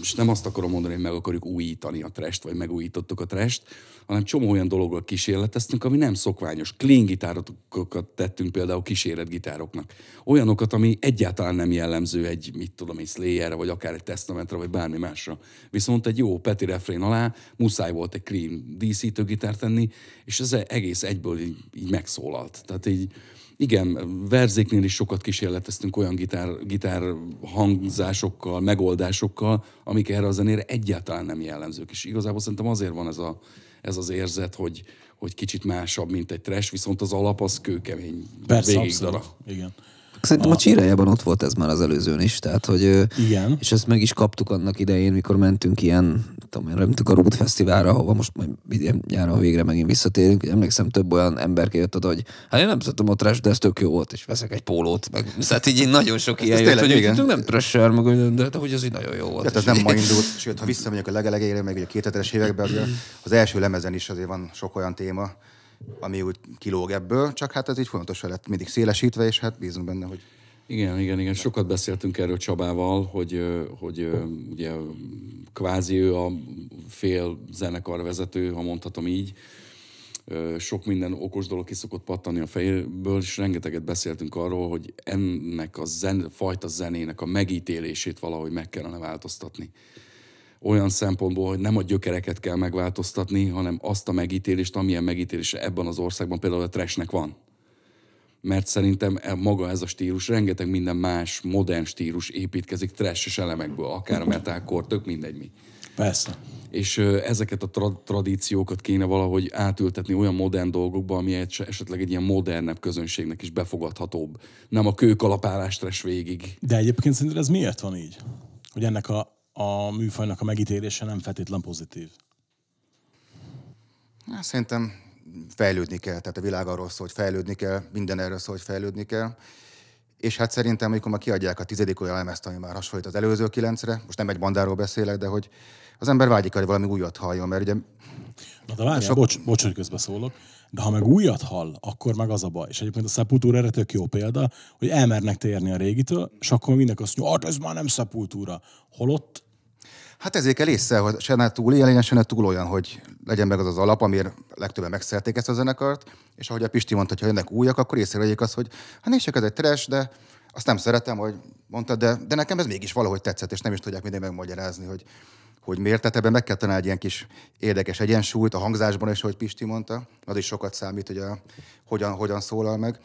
És nem azt akarom mondani, hogy meg akarjuk újítani a trest, vagy megújítottuk a trest, hanem csomó olyan dologgal kísérleteztünk, ami nem szokványos. Gitárokat tettünk például kíséretgitároknak. Olyanokat, ami egyáltalán nem jellemző egy, mit tudom, egy Slayerre, vagy akár egy Testamentre, vagy bármi másra. Viszont egy jó Peti refrén alá muszáj volt egy clean díszítő gitárt tenni, és ez egész egyből így, így megszólalt. Tehát így, igen, verzéknél is sokat kísérleteztünk olyan gitár, gitár hangzásokkal, megoldásokkal, amik erre a zenére egyáltalán nem jellemzők. És igazából szerintem azért van ez, a, ez az érzet, hogy, hogy kicsit másabb, mint egy trash, viszont az alap az kőkemény. Persze, abszolút. dara. Igen. Szerintem a csírájában ott volt ez már az előzőn is, tehát hogy... Igen. És ezt meg is kaptuk annak idején, mikor mentünk ilyen, tudom én, mentünk a Rút Fesztiválra, ahova most majd idén nyáron végre megint visszatérünk. Emlékszem, több olyan ember jött oda, hogy hát én nem szeretem a trash, de ez tök jó volt, és veszek egy pólót. Meg, szóval így nagyon sok ilyen ez jött, tényleg, hogy igen. nem trasher, meg, de, de, hogy ez így nagyon jó volt. Tehát ez nem ma indult, sőt, ha visszamegyek a legelegére, meg ugye a 2000-es években, az első lemezen is azért van sok olyan téma, ami úgy kilóg ebből, csak hát ez így folyamatosan lett mindig szélesítve, és hát bízunk benne, hogy Igen, igen, igen. Sokat beszéltünk erről Csabával, hogy, hogy ugye kvázi ő a fél zenekarvezető, ha mondhatom így. Sok minden okos dolog ki szokott pattanni a fejéből, és rengeteget beszéltünk arról, hogy ennek a zen, fajta zenének a megítélését valahogy meg kellene változtatni. Olyan szempontból, hogy nem a gyökereket kell megváltoztatni, hanem azt a megítélést, amilyen megítélése ebben az országban például a trashnek van mert szerintem e- maga ez a stílus, rengeteg minden más modern stílus építkezik trashes elemekből, akár a metalcore, tök mindegy mi. Persze. és ezeket a tra- tradíciókat kéne valahogy átültetni olyan modern dolgokba, ami egy, esetleg egy ilyen modernebb közönségnek is befogadhatóbb. Nem a kőkalapálás trash végig. De egyébként szerinted ez miért van így? Hogy ennek a, a műfajnak a megítélése nem feltétlen pozitív. Szerintem fejlődni kell, tehát a világ arról szól, hogy fejlődni kell, minden erről szól, hogy fejlődni kell. És hát szerintem, amikor ma kiadják a tizedik olyan lemezt, ami már hasonlít az előző kilencre, most nem egy bandáról beszélek, de hogy az ember vágyik, hogy valami újat halljon, mert ugye Na de várjál, Sok- bocs, bocs, hogy közbeszólok, de ha meg újat hall, akkor meg az a baj. És egyébként a Sepultura erre tök jó példa, hogy elmernek térni a régitől, és akkor mindenki azt mondja, hát ez már nem Sepultura. Holott Hát ezért kell észre, hogy se ne túl ilyen, se ne túl olyan, hogy legyen meg az az alap, amiért legtöbben megszerték ezt a zenekart, és ahogy a Pisti mondta, hogy ha jönnek újak, akkor észrevegyék azt, hogy hát nézd csak, ez egy trash, de azt nem szeretem, hogy mondtad, de, de nekem ez mégis valahogy tetszett, és nem is tudják mindig megmagyarázni, hogy, hogy miért. Tehát ebben meg kell találni egy ilyen kis érdekes egyensúlyt a hangzásban is, ahogy Pisti mondta. Az is sokat számít, hogy a, hogyan, hogyan szólal meg.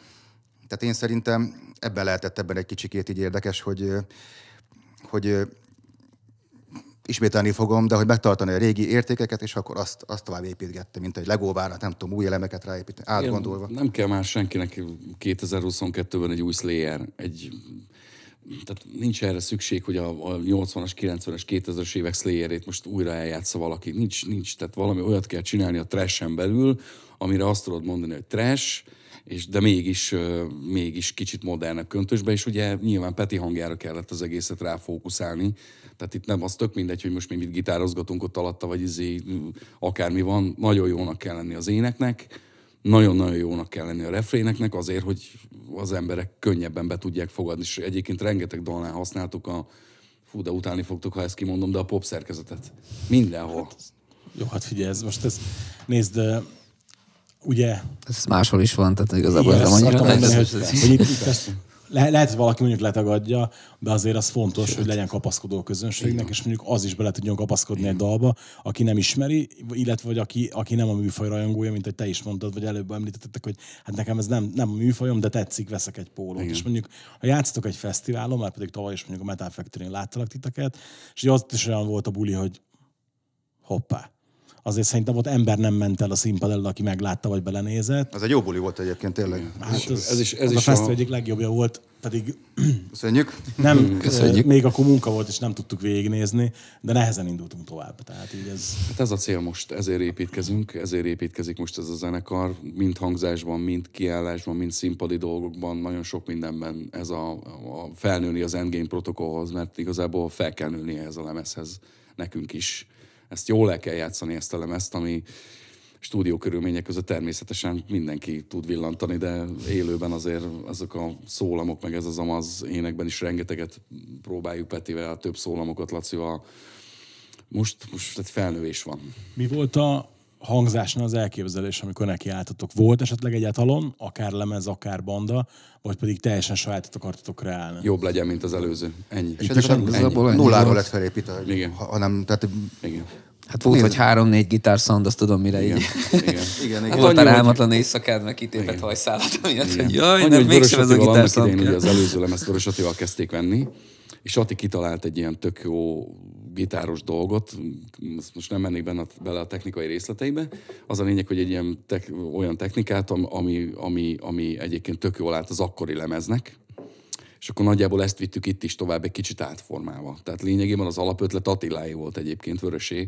Tehát én szerintem ebben lehetett ebben egy kicsikét így érdekes, hogy, hogy ismételni fogom, de hogy megtartani a régi értékeket, és akkor azt, azt tovább építgettem, mint egy legóvára, nem tudom, új elemeket ráépíteni, átgondolva. Igen, nem kell már senkinek 2022-ben egy új Slayer, egy tehát nincs erre szükség, hogy a, a 80-as, 90-es, 2000-es évek Slayerét most újra eljátsza valaki. Nincs, nincs. Tehát valami olyat kell csinálni a trashen belül, amire azt tudod mondani, hogy trash, és de mégis, mégis kicsit modernebb köntösbe, és ugye nyilván Peti hangjára kellett az egészet ráfókuszálni. Tehát itt nem az tök mindegy, hogy most mi mit gitározgatunk ott alatta, vagy izé, akármi van. Nagyon jónak kell lenni az éneknek, nagyon-nagyon jónak kell lenni a refréneknek azért, hogy az emberek könnyebben be tudják fogadni. És egyébként rengeteg dalnál használtuk a, fú, de utálni fogtok, ha ezt kimondom, de a pop szerkezetet. Mindenhol. Jó, hát figyelj, ez most ez, nézd, ugye Ez máshol is van, tehát igazából Igen, nem annyira mondani, hogy, hogy itt, itt ezt, le, lehet, hogy valaki mondjuk letagadja, de azért az fontos, hogy legyen kapaszkodó közönségnek, és mondjuk az is bele tudjon kapaszkodni egy dalba, aki nem ismeri, illetve vagy aki, aki nem a műfaj rajongója, mint hogy te is mondtad, vagy előbb említettek, hogy hát nekem ez nem, nem a műfajom, de tetszik, veszek egy pólót. És mondjuk, ha játszatok egy fesztiválon, mert pedig tavaly is mondjuk a Metal Factory-n láttalak titeket, és ott is olyan volt a buli, hogy hoppá. Azért szerintem ott ember nem ment el a színpad elől, aki meglátta, vagy belenézett. Az egy jó buli volt egyébként, tényleg. Hát ez, ez is- ez az is a fesztivál egyik legjobbja volt, pedig Köszönjük. nem, Köszönjük. még akkor munka volt, és nem tudtuk végignézni, de nehezen indultunk tovább. Tehát így ez... Hát ez a cél most, ezért építkezünk, ezért építkezik most ez a zenekar, mind hangzásban, mind kiállásban, mind színpadi dolgokban, nagyon sok mindenben ez a, a felnőni az Endgame protokollhoz, mert igazából fel kell nőni ehhez a lemezhez nekünk is. Ezt jól el kell játszani, ezt a lemezt, ami stúdió körülmények között természetesen mindenki tud villantani, de élőben azért azok a szólamok, meg ez az amaz énekben is rengeteget próbáljuk Petivel, több szólamokat Lacival. Most, most egy felnővés van. Mi volt a hangzásnál az elképzelés, amikor nekiálltatok? Volt esetleg egy etalon, akár lemez, akár banda, vagy pedig teljesen sajátot akartatok kreálni? Jobb legyen, mint az előző. Ennyi. És ez Ennyi. ennyi nulláról volt. lett felépítve, hogy Igen. ha, hanem, tehát Igen. Hát volt, hogy három-négy gitár sound, azt tudom, mire Igen. így. Igen. igen, Hát igen. Hát volt hogy- rámatlan éjszakád, meg kitépett hajszálat, miatt, Igen. hogy jaj, nem, hogy mégsem ez a gitár annak idején sound az előző lemezt Vörös kezdték venni, és Ati kitalált egy ilyen tök jó gitáros dolgot, most nem mennék benne, bele a technikai részleteibe. Az a lényeg, hogy egy ilyen tek, olyan technikát, am- ami, ami, ami egyébként tök jól állt az akkori lemeznek, és akkor nagyjából ezt vittük itt is tovább egy kicsit átformálva. Tehát lényegében az alapötlet Attiláé volt egyébként Vörösé,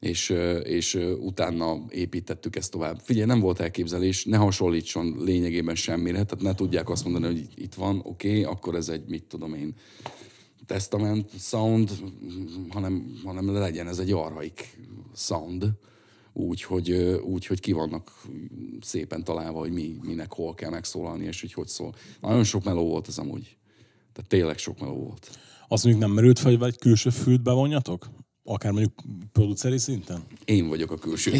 és, és utána építettük ezt tovább. Figyelj, nem volt elképzelés, ne hasonlítson lényegében semmire, tehát ne tudják azt mondani, hogy itt van, oké, okay, akkor ez egy, mit tudom én, testament sound, hanem, hanem legyen ez egy arhaik sound, úgy, hogy, úgy, hogy ki vannak szépen találva, hogy mi, minek hol kell megszólalni, és hogy hogy szól. Nagyon sok meló volt ez amúgy. Tehát tényleg sok meló volt. Az mondjuk nem merült fel, hogy egy külső fűt bevonjatok? Akár mondjuk produceri szinten? Én vagyok a külső.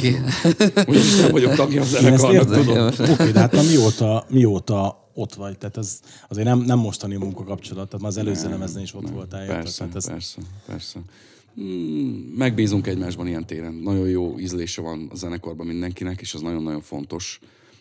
Úgyis nem vagyok tagja az Én ezt zenekarnak, értem, tudom. tudom. Oké, de hát már mióta, mióta ott vagy? Tehát ez azért nem, nem mostani munkakapcsolat, tehát már az előző lemezen is ott voltál. érted? Persze, Tehát ez, persze, persze. Mm, Megbízunk egymásban ilyen téren. Nagyon jó ízlése van a zenekarban mindenkinek, és az nagyon-nagyon fontos.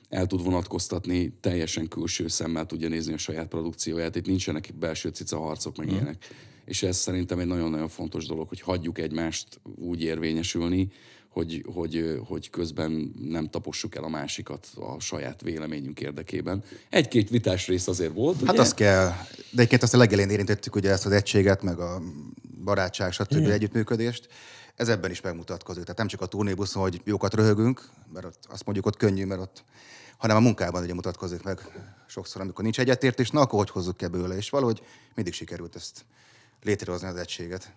El tud vonatkoztatni, teljesen külső szemmel tudja nézni a saját produkcióját. Itt nincsenek belső cica harcok, meg ilyenek. És ez szerintem egy nagyon-nagyon fontos dolog, hogy hagyjuk egymást úgy érvényesülni, hogy, hogy, hogy közben nem tapossuk el a másikat a saját véleményünk érdekében. Egy-két vitás rész azért volt, Hát ugye? az kell. De egyébként azt a legelén érintettük ugye ezt az egységet, meg a barátság, stb. együttműködést. Ez ebben is megmutatkozik. Tehát nem csak a turnébuszon, hogy jókat röhögünk, mert ott azt mondjuk ott könnyű, mert ott, hanem a munkában ugye mutatkozik meg sokszor, amikor nincs egyetértés, na akkor hogy hozzuk belőle, és valahogy mindig sikerült ezt létrehozni az egységet.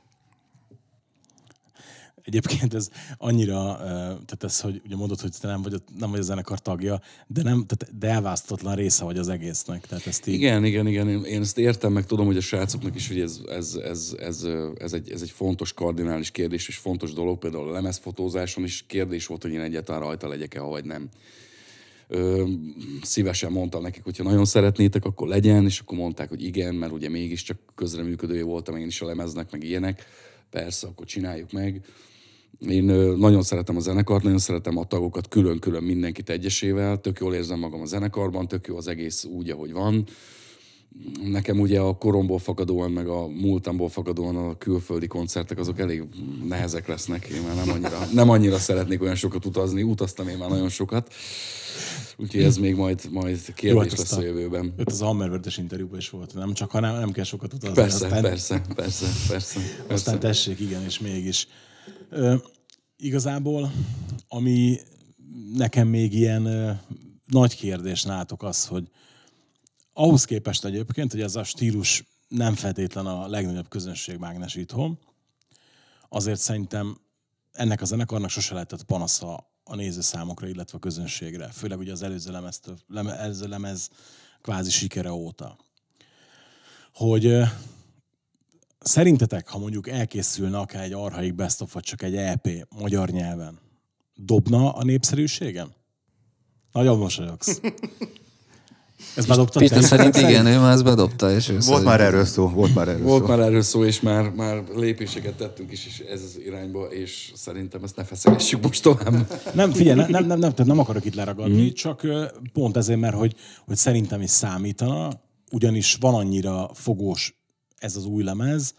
Egyébként ez annyira, tehát ez, hogy ugye mondod, hogy te nem vagy, a- nem vagy a zenekar tagja, de, nem, tehát, de elválaszthatatlan része vagy az egésznek. Tehát ezt így, Igen, igen, igen. Én, én ezt értem, meg tudom, hogy a srácoknak is, hogy ez, ez, ez, ez, ez, egy, ez egy fontos kardinális kérdés, és fontos dolog. Például a lemezfotózáson is kérdés volt, hogy én egyáltalán rajta legyek-e, vagy nem. Ö, szívesen mondtam nekik, hogyha nagyon szeretnétek, akkor legyen, és akkor mondták, hogy igen, mert ugye mégiscsak közreműködője voltam én is a lemeznek, meg ilyenek. Persze, akkor csináljuk meg. Én ö, nagyon szeretem a zenekart, nagyon szeretem a tagokat külön-külön mindenkit egyesével, tök jól érzem magam a zenekarban, tök jó az egész úgy, ahogy van. Nekem ugye a koromból fakadóan, meg a múltamból fakadóan a külföldi koncertek azok elég nehezek lesznek. Én már nem annyira, nem annyira szeretnék olyan sokat utazni, utaztam én már nagyon sokat. Úgyhogy ez még majd, majd Jó, kérdés hát lesz a a- jövőben. Ott az Hammerwördes interjúban is volt, nem csak, hanem nem kell sokat utazni. Persze, aztán, persze, persze, persze, Aztán persze. tessék, igen, és mégis. Ö, igazából, ami nekem még ilyen ö, nagy kérdés nátok az, hogy ahhoz képest egyébként, hogy ez a stílus nem feltétlen a legnagyobb közönség mágnes itthon, azért szerintem ennek a zenekarnak sose lehetett panasza a nézőszámokra, illetve a közönségre. Főleg ugye az előző lemeztől, leme, előző lemez kvázi sikere óta. Hogy Szerintetek, ha mondjuk elkészülne akár egy arhaik best of, vagy csak egy EP magyar nyelven, dobna a népszerűségem? Nagyon mosolyogsz. Ez bedobtad Pista szerint igen, ő már ezt bedobta, és ő Volt szerint- már erről szó, volt már erről Volt szó. már erről szó, és már, már lépéseket tettünk is, is ez az irányba, és szerintem ezt ne feszegessük most tovább. Nem, figyelj, nem, nem, nem, nem, nem akarok itt leragadni, mm. csak pont ezért, mert hogy, hogy szerintem is számítana, ugyanis van annyira fogós ez az új lemez,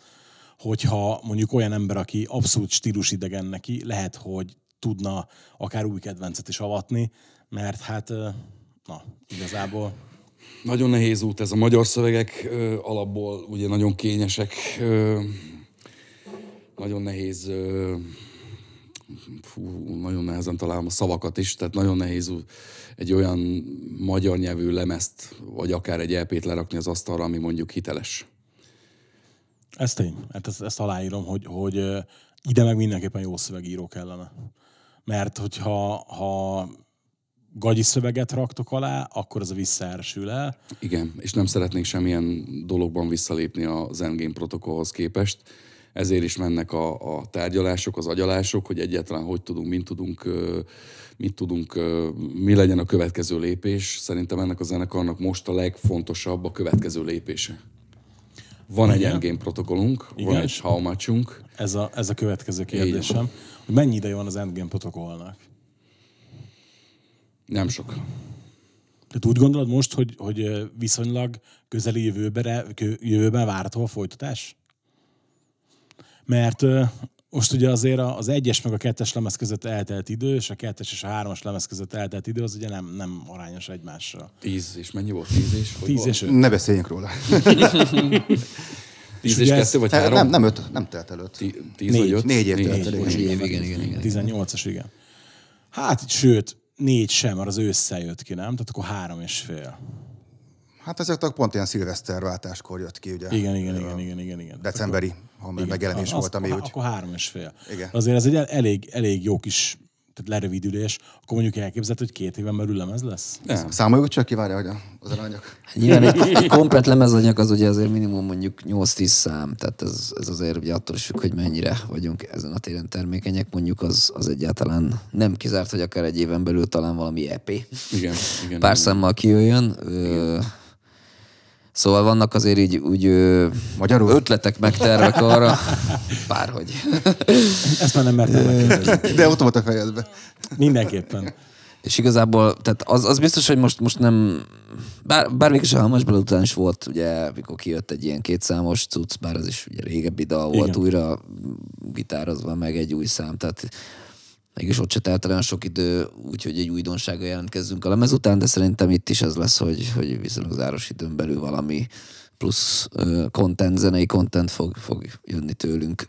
hogyha mondjuk olyan ember, aki abszolút stílusidegen neki, lehet, hogy tudna akár új kedvencet is avatni, mert hát, na, igazából Nagyon nehéz út ez. A magyar szövegek ö, alapból ugye nagyon kényesek. Ö, nagyon nehéz... Ö, fú, nagyon nehezen találom a szavakat is, tehát nagyon nehéz egy olyan magyar nyelvű lemezt, vagy akár egy EP-t lerakni az asztalra, ami mondjuk hiteles. Ez tény. Hát ezt, ezt aláírom, hogy, hogy ide meg mindenképpen jó szövegíró kellene. Mert hogyha ha gagyi szöveget raktok alá, akkor az a visszaersül el. Igen, és nem szeretnék semmilyen dologban visszalépni az Endgame protokollhoz képest. Ezért is mennek a, a tárgyalások, az agyalások, hogy egyáltalán hogy tudunk, mint tudunk, mit tudunk, mi legyen a következő lépés. Szerintem ennek a zenekarnak most a legfontosabb a következő lépése. Van egy Igen. Endgame protokollunk, Igen, van egy How much-unk. Ez a, ez a következő kérdésem. Hogy mennyi ideje van az Endgame protokollnak? Nem sok. Tehát úgy gondolod most, hogy, hogy viszonylag közeli jövőben, jövőben várható a folytatás? Mert most ugye azért a- az egyes meg a kettes lemez között eltelt idő, és a kettes és a hármas lemez között eltelt idő, az ugye nem, nem arányos egymással. Tíz, és mennyi volt? Tíz és? Hogy Tíz volt? és öt. Ne beszéljünk róla. Tíz és ez- kettő, vagy három? nem, nem, öt, nem telt előtt. Tí- Tíz Négy. vagy öt? Négy év telt el, bocs. igen. Igen, igen, igen. 18-as, igen. Hát, sőt, négy sem, mert az ősszel jött ki, nem? Tehát akkor három és fél. Hát ezek pont ilyen szilveszterváltáskor jött ki, ugye? Igen, igen, igen, igen, igen. igen. Decemberi, ha megjelenés volt, ami úgy... Akkor három és fél. Igen. Azért ez egy el- elég, elég jó kis tehát lerövidülés. Akkor mondjuk elképzelhető, hogy két éven belül lemez lesz? Nem. Számoljuk csak ki, várja, hogy az aranyag. Nyilván egy, egy komplet lemezanyag az ugye azért minimum mondjuk 8-10 szám, tehát ez, ez azért ugye attól is függ, hogy mennyire vagyunk ezen a téren termékenyek, mondjuk az, az egyáltalán nem kizárt, hogy akár egy éven belül talán valami EP Igen, igen. pár igen. számmal kijöjjön. Ö, Szóval vannak azért így úgy ö, Magyarul? ötletek, meg tervek arra, bárhogy. Ezt már nem mertem megkérdezni. De ott volt a fejedbe. Mindenképpen. És igazából, tehát az, az biztos, hogy most, most nem, bár, bár végül a Hamas után is volt, ugye, mikor kijött egy ilyen kétszámos cucc, bár az is ugye régebbi dal volt, Igen. újra gitározva meg egy új szám, tehát mégis ott se telt el olyan sok idő, úgyhogy egy újdonsággal jelentkezzünk a lemez után, de szerintem itt is ez lesz, hogy, hogy viszonylag záros időn belül valami plusz uh, content, zenei content fog, fog jönni tőlünk.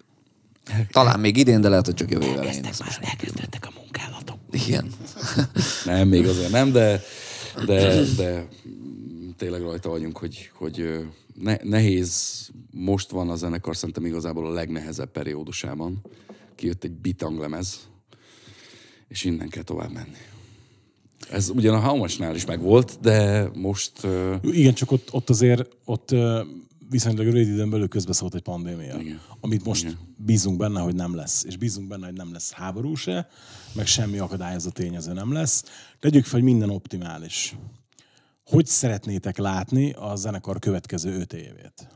Talán még idén, de lehet, hogy csak jövő elején. Most Elkezdődtek a munkálatok. Igen. Nem, még azért nem, de, de, de tényleg rajta vagyunk, hogy, hogy ne, nehéz, most van a zenekar szerintem igazából a legnehezebb periódusában. Kijött egy bitang lemez, és innen kell tovább menni. Ez ugyan a Haumasnál is megvolt, de most ö, Igen, csak ott, ott azért ott ö, viszonylag rövid időn belül közbeszólt egy pandémia, Igen. amit most Igen. bízunk benne, hogy nem lesz. És bízunk benne, hogy nem lesz háború se, meg semmi akadályozó tényező nem lesz. Tegyük fel, hogy minden optimális. Hogy szeretnétek látni a zenekar következő öt évét?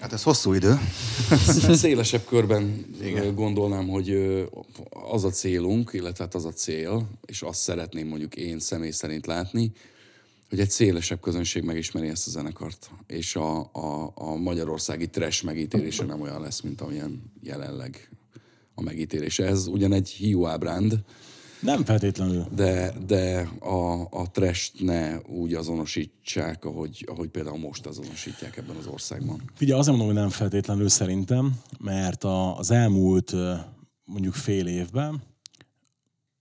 Hát ez hosszú idő. szélesebb körben Igen. gondolnám, hogy az a célunk, illetve hát az a cél, és azt szeretném mondjuk én személy szerint látni, hogy egy szélesebb közönség megismeri ezt a zenekart, és a, a, a magyarországi trash megítélése nem olyan lesz, mint amilyen jelenleg a megítélése. Ez ugyan egy hiúábránd, Nem feltétlenül. de, de a, a trash ne úgy azonosítsák, ahogy, ahogy például most azonosítják ebben az országban. Figyelj, azért mondom, hogy nem feltétlenül szerintem, mert a, az elmúlt mondjuk fél évben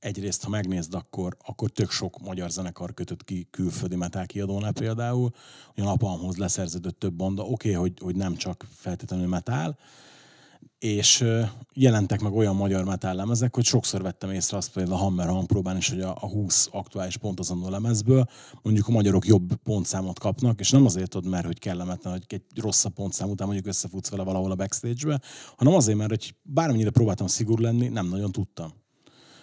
egyrészt, ha megnézd, akkor, akkor tök sok magyar zenekar kötött ki külföldi metal kiadónál például. Ugye a Napalmhoz leszerződött több banda, oké, okay, hogy, hogy nem csak feltétlenül metal, és jelentek meg olyan magyar metal lemezek, hogy sokszor vettem észre azt például a Hammer hangpróbán is, hogy a, a 20 aktuális pontozandó lemezből mondjuk a magyarok jobb pontszámot kapnak, és nem azért tudod, mert hogy kellemetlen, hogy egy rosszabb pontszám után mondjuk összefutsz vele valahol a backstage-be, hanem azért, mert hogy bármennyire próbáltam szigorú lenni, nem nagyon tudtam.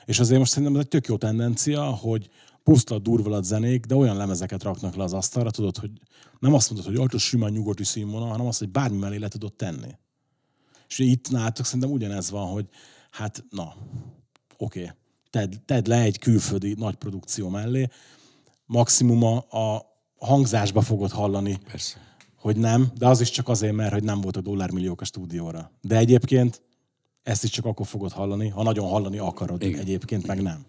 És azért most szerintem ez egy tök jó tendencia, hogy puszta durvalat zenék, de olyan lemezeket raknak le az asztalra, tudod, hogy nem azt mondod, hogy alt simán nyugati színvonal, hanem azt, hogy bármi mellé le tudod tenni. És itt nálatok szerintem ugyanez van, hogy hát na, oké, okay, tedd, tedd le egy külföldi nagy produkció mellé, maximum a, a hangzásba fogod hallani, Persze. hogy nem, de az is csak azért, mert hogy nem voltak dollármilliók a stúdióra. De egyébként ezt is csak akkor fogod hallani, ha nagyon hallani akarod, Igen. Egyébként meg nem.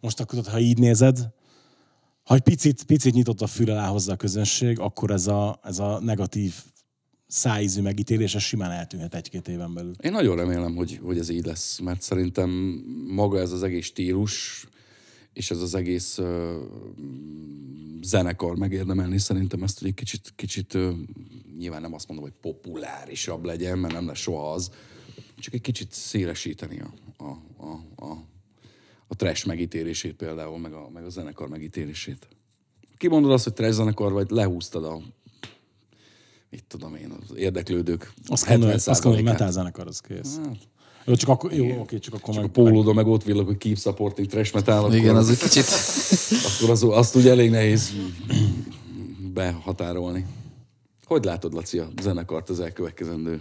Most akkor, ha így nézed, ha egy picit, picit nyitott a fül alá hozzá a közönség, akkor ez a, ez a negatív szájízű megítélése simán eltűnhet egy-két éven belül. Én nagyon remélem, hogy, hogy ez így lesz, mert szerintem maga ez az egész stílus, és ez az egész uh, zenekar megérdemelni szerintem ezt, hogy egy kicsit, kicsit uh, nyilván nem azt mondom, hogy populárisabb legyen, mert nem lesz soha az, csak egy kicsit szélesíteni a, a, a, a, a trash megítélését például, meg a, meg a zenekar megítélését. Kimondod azt, hogy trash zenekar, vagy lehúztad a mit tudom én, az érdeklődők Azt kell, hogy- azt kell, hogy 70%-át. metal zenekar, az kész. Jó, csak akkor, jó, oké, csak akkor Csak a meg, pólódon meg ott villog, hogy keep supporting trash metal, akkor, Igen, az egy kicsit... akkor az, azt ugye elég nehéz behatárolni. Hogy látod, Laci, a zenekart az elkövetkezendő?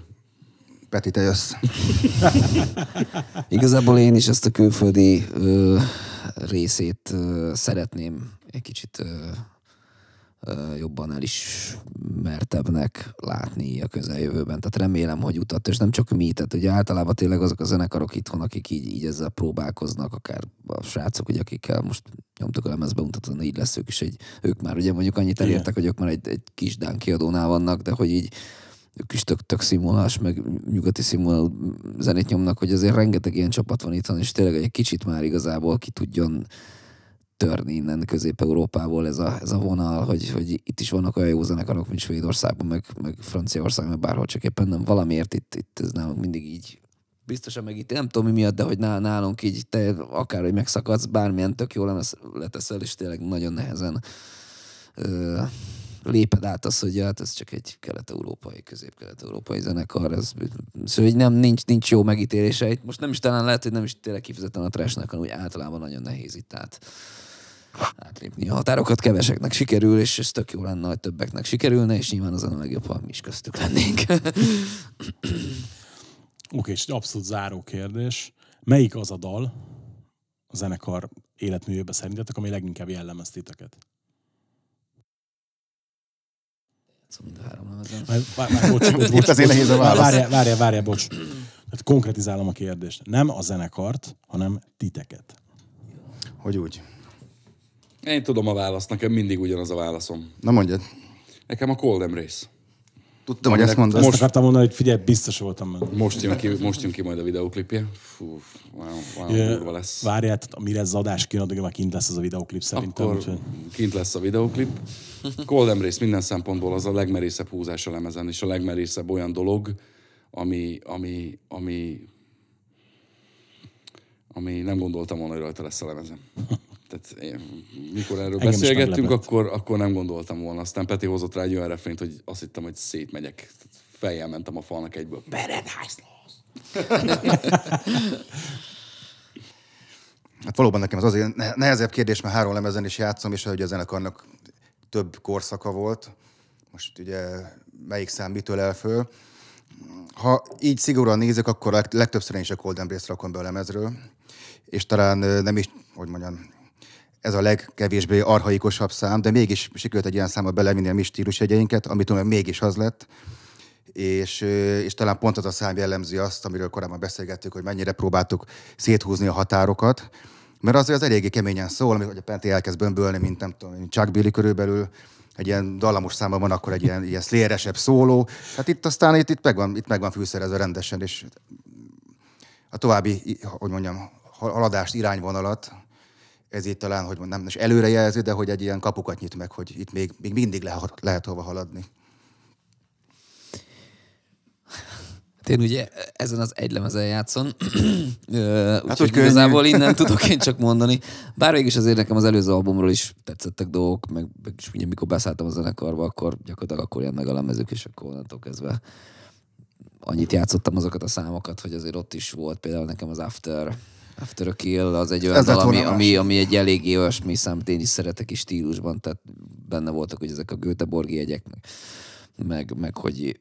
Peti, te jössz. Igazából én is ezt a külföldi ö, részét ö, szeretném egy kicsit ö, jobban elismertebbnek látni a közeljövőben. Tehát remélem, hogy utat, és nem csak mi, tehát ugye általában tényleg azok a zenekarok itthon, akik így, így ezzel próbálkoznak, akár a srácok, ugye, akikkel most nyomtuk a lemezbe, mutatni, így lesz ők is egy, ők már ugye mondjuk annyit elértek, hogy ők már egy, egy kis Dán kiadónál vannak, de hogy így ők is tök, tök színvonalás, meg nyugati színvonal zenét nyomnak, hogy azért rengeteg ilyen csapat van itthon, és tényleg egy kicsit már igazából ki tudjon törni innen Közép-Európából ez a, ez a vonal, hogy, hogy itt is vannak olyan jó zenekarok, mint Svédországban, meg, meg Franciaországban, meg bárhol, csak éppen nem valamiért itt, itt ez nálunk mindig így biztosan meg itt, nem tudom mi miatt, de hogy nál- nálunk így te akárhogy megszakadsz, bármilyen tök jól lemez leteszel, és tényleg nagyon nehezen ö, léped át azt, hogy hát ez csak egy kelet-európai, közép-kelet-európai zenekar, ez, szóval hogy nem, nincs, nincs jó megítélése. Most nem is talán lehet, hogy nem is tényleg kifejezetten a trashnek, hanem úgy általában nagyon nehéz itt át átlépni a határokat. Keveseknek sikerül, és ez tök jó lenne, hogy többeknek sikerülne, és nyilván azon a legjobb, ha mi is köztük lennénk. Oké, és egy abszolút záró kérdés. Melyik az a dal a zenekar életművében szerintetek, ami leginkább jellemez titeket? Szóval mind a három lemezen. Várj, várj, bocs, bocs, bocs, azért nehéz a válasz. Várjál, várjál, várjál, bocs. Tehát konkretizálom a kérdést. Nem a zenekart, hanem titeket. Hogy úgy? Én tudom a választ, nekem mindig ugyanaz a válaszom. Na mondjad. Nekem a Cold Embrace. Tudtam, hogy ezt mondod. Most akartam mondani, hogy figyelj, biztos voltam benne. Most jön ki, most jön ki majd a videoklipje. Fú, wow, durva lesz. Várjál, tehát mire ez az adás kijön, addig már kint lesz az a videoklip szerintem. Akkor Úgyhogy... kint lesz a videoklip. Cold Embrace minden szempontból az a legmerészebb húzás a lemezen, és a legmerészebb olyan dolog, ami, ami, ami, ami nem gondoltam volna, hogy rajta lesz a lemezen. Tehát én, mikor erről Engem beszélgettünk, akkor, akkor nem gondoltam volna. Aztán Peti hozott rá egy olyan refrényt, hogy azt hittem, hogy szétmegyek. Fejjel mentem a falnak egyből. Paradise Lost! Hát valóban nekem az azért ne- nehezebb kérdés, mert három lemezen is játszom, és hogy a zenekarnak több korszaka volt. Most ugye melyik szám mitől el föl. Ha így szigorúan nézek, akkor leg- legtöbbször én is a Cold Embrace rakom be a lemezről. És talán ö, nem is, hogy mondjam, ez a legkevésbé arhaikusabb szám, de mégis sikerült egy ilyen számba belevinni a mi stílusjegyeinket, amit mégis az lett. És, és talán pont az a szám jellemzi azt, amiről korábban beszélgettük, hogy mennyire próbáltuk széthúzni a határokat, mert azért az eléggé keményen szól, amikor a Penti elkezd bömbölni, mint nem tudom, mint Chuck Billy körülbelül, egy ilyen dallamos számban van, akkor egy ilyen, ilyen slayeresebb szóló. Hát itt aztán itt, itt, megvan, itt megvan fűszerezve rendesen, és a további, hogy mondjam, haladást, irányvonalat, ez itt talán, hogy nem is előrejelző, de hogy egy ilyen kapukat nyit meg, hogy itt még, még mindig lehet, lehet hova haladni. Hát én ugye ezen az egy lemezen játszom, úgyhogy hát, könnyű. igazából innen tudok én csak mondani. Bár végig is azért nekem az előző albumról is tetszettek dolgok, meg, meg is ugye mikor beszálltam a zenekarba, akkor gyakorlatilag akkor ilyen meg a lemezük, és akkor onnantól kezdve annyit játszottam azokat a számokat, hogy azért ott is volt például nekem az After, After a Kill, az egy olyan Ez dal, ami, ami, egy eléggé olyasmi szám, amit én is szeretek is stílusban, tehát benne voltak, hogy ezek a Göteborgi jegyek, meg, meg, meg hogy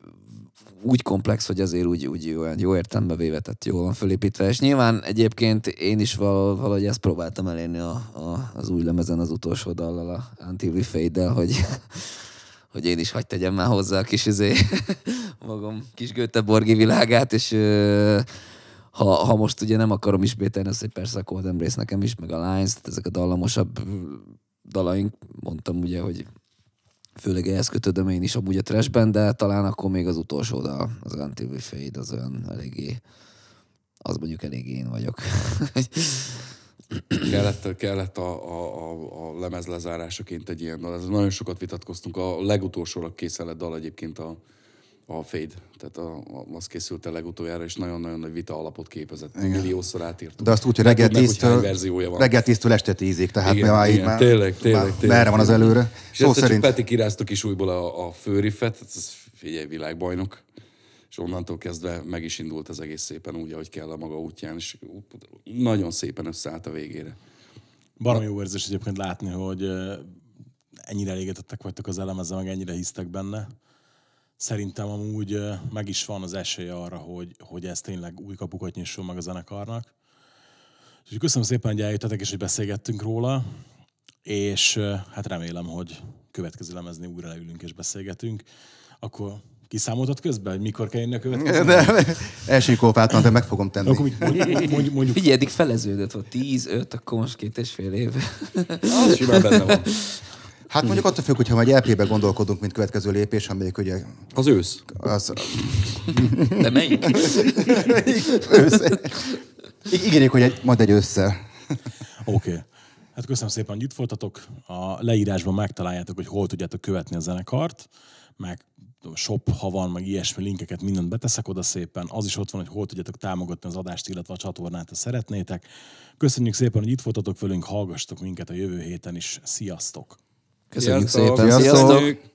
úgy komplex, hogy azért úgy, úgy olyan jó értelembe véve, tehát jól van fölépítve. És nyilván egyébként én is val- valahogy ezt próbáltam elérni a, a, az új lemezen az utolsó dallal, a Until We Fade-del, hogy, hogy én is hagyd tegyem már hozzá a kis izé, magam kis Göteborgi világát, és ha, ha most ugye nem akarom ismételni azt, hogy persze a Cold Embrace nekem is, meg a Lines, tehát ezek a dallamosabb ö, dalaink, mondtam ugye, hogy főleg ehhez kötődöm én is amúgy a trashben, de talán akkor még az utolsó dal, az Until We Fade, az olyan eléggé, az mondjuk eléggé én vagyok. kellett, kellett a, a, a, a lemez lezárásaként egy ilyen dal. Ez nagyon sokat vitatkoztunk. A legutolsóra készen dal egyébként a, a Fade. Tehát a, a, az készült el legutoljára, és nagyon-nagyon nagy vita alapot képezett. Igen. Milliószor átírtuk. De azt úgy, hogy reggel tudnak, hogy hány 10-től, verziója van. reggel 10-től este 10-ig, tehát Igen, már, így igen, már, tényleg, tényleg, már tényleg. merre van az előre. És Szó ezt szerint... Peti kirázta is újból a, a főrifet, ez figyelj, világbajnok. És onnantól kezdve meg is indult az egész szépen úgy, ahogy kell a maga útján, és nagyon szépen összeállt a végére. Baromi jó érzés egyébként látni, hogy ennyire elégedettek vagytok az elemezzel, meg ennyire hisztek benne. Szerintem amúgy meg is van az esélye arra, hogy, hogy ez tényleg új kapukat nyisson meg a zenekarnak. Úgyhogy köszönöm szépen, hogy eljöttetek, és hogy beszélgettünk róla, és hát remélem, hogy következő lemezni újra leülünk és beszélgetünk. Akkor kiszámoltad közben, hogy mikor kell jönni a következő? De első kópáltam, de meg fogom tenni. Akkor mondjuk, mondjuk, mondjuk Figyelj, eddig feleződött volt 10-5, akkor most két és fél év. Az simán benne van. Hát mondjuk attól függ, hogyha majd LP-be gondolkodunk, mint következő lépés, amelyik ugye Az ősz. az... De melyik? Í- Ígérjük, hogy egy, majd egy össze. Oké. Okay. Hát köszönöm szépen, hogy itt voltatok. A leírásban megtaláljátok, hogy hol tudjátok követni a zenekart, meg shop, ha van, meg ilyesmi linkeket, mindent beteszek oda szépen. Az is ott van, hogy hol tudjátok támogatni az adást, illetve a csatornát, ha szeretnétek. Köszönjük szépen, hogy itt voltatok velünk, hallgastok minket a jövő héten is. Sziasztok! Köszönjük Sziasztok! szépen, Sziasztok! sziasztok!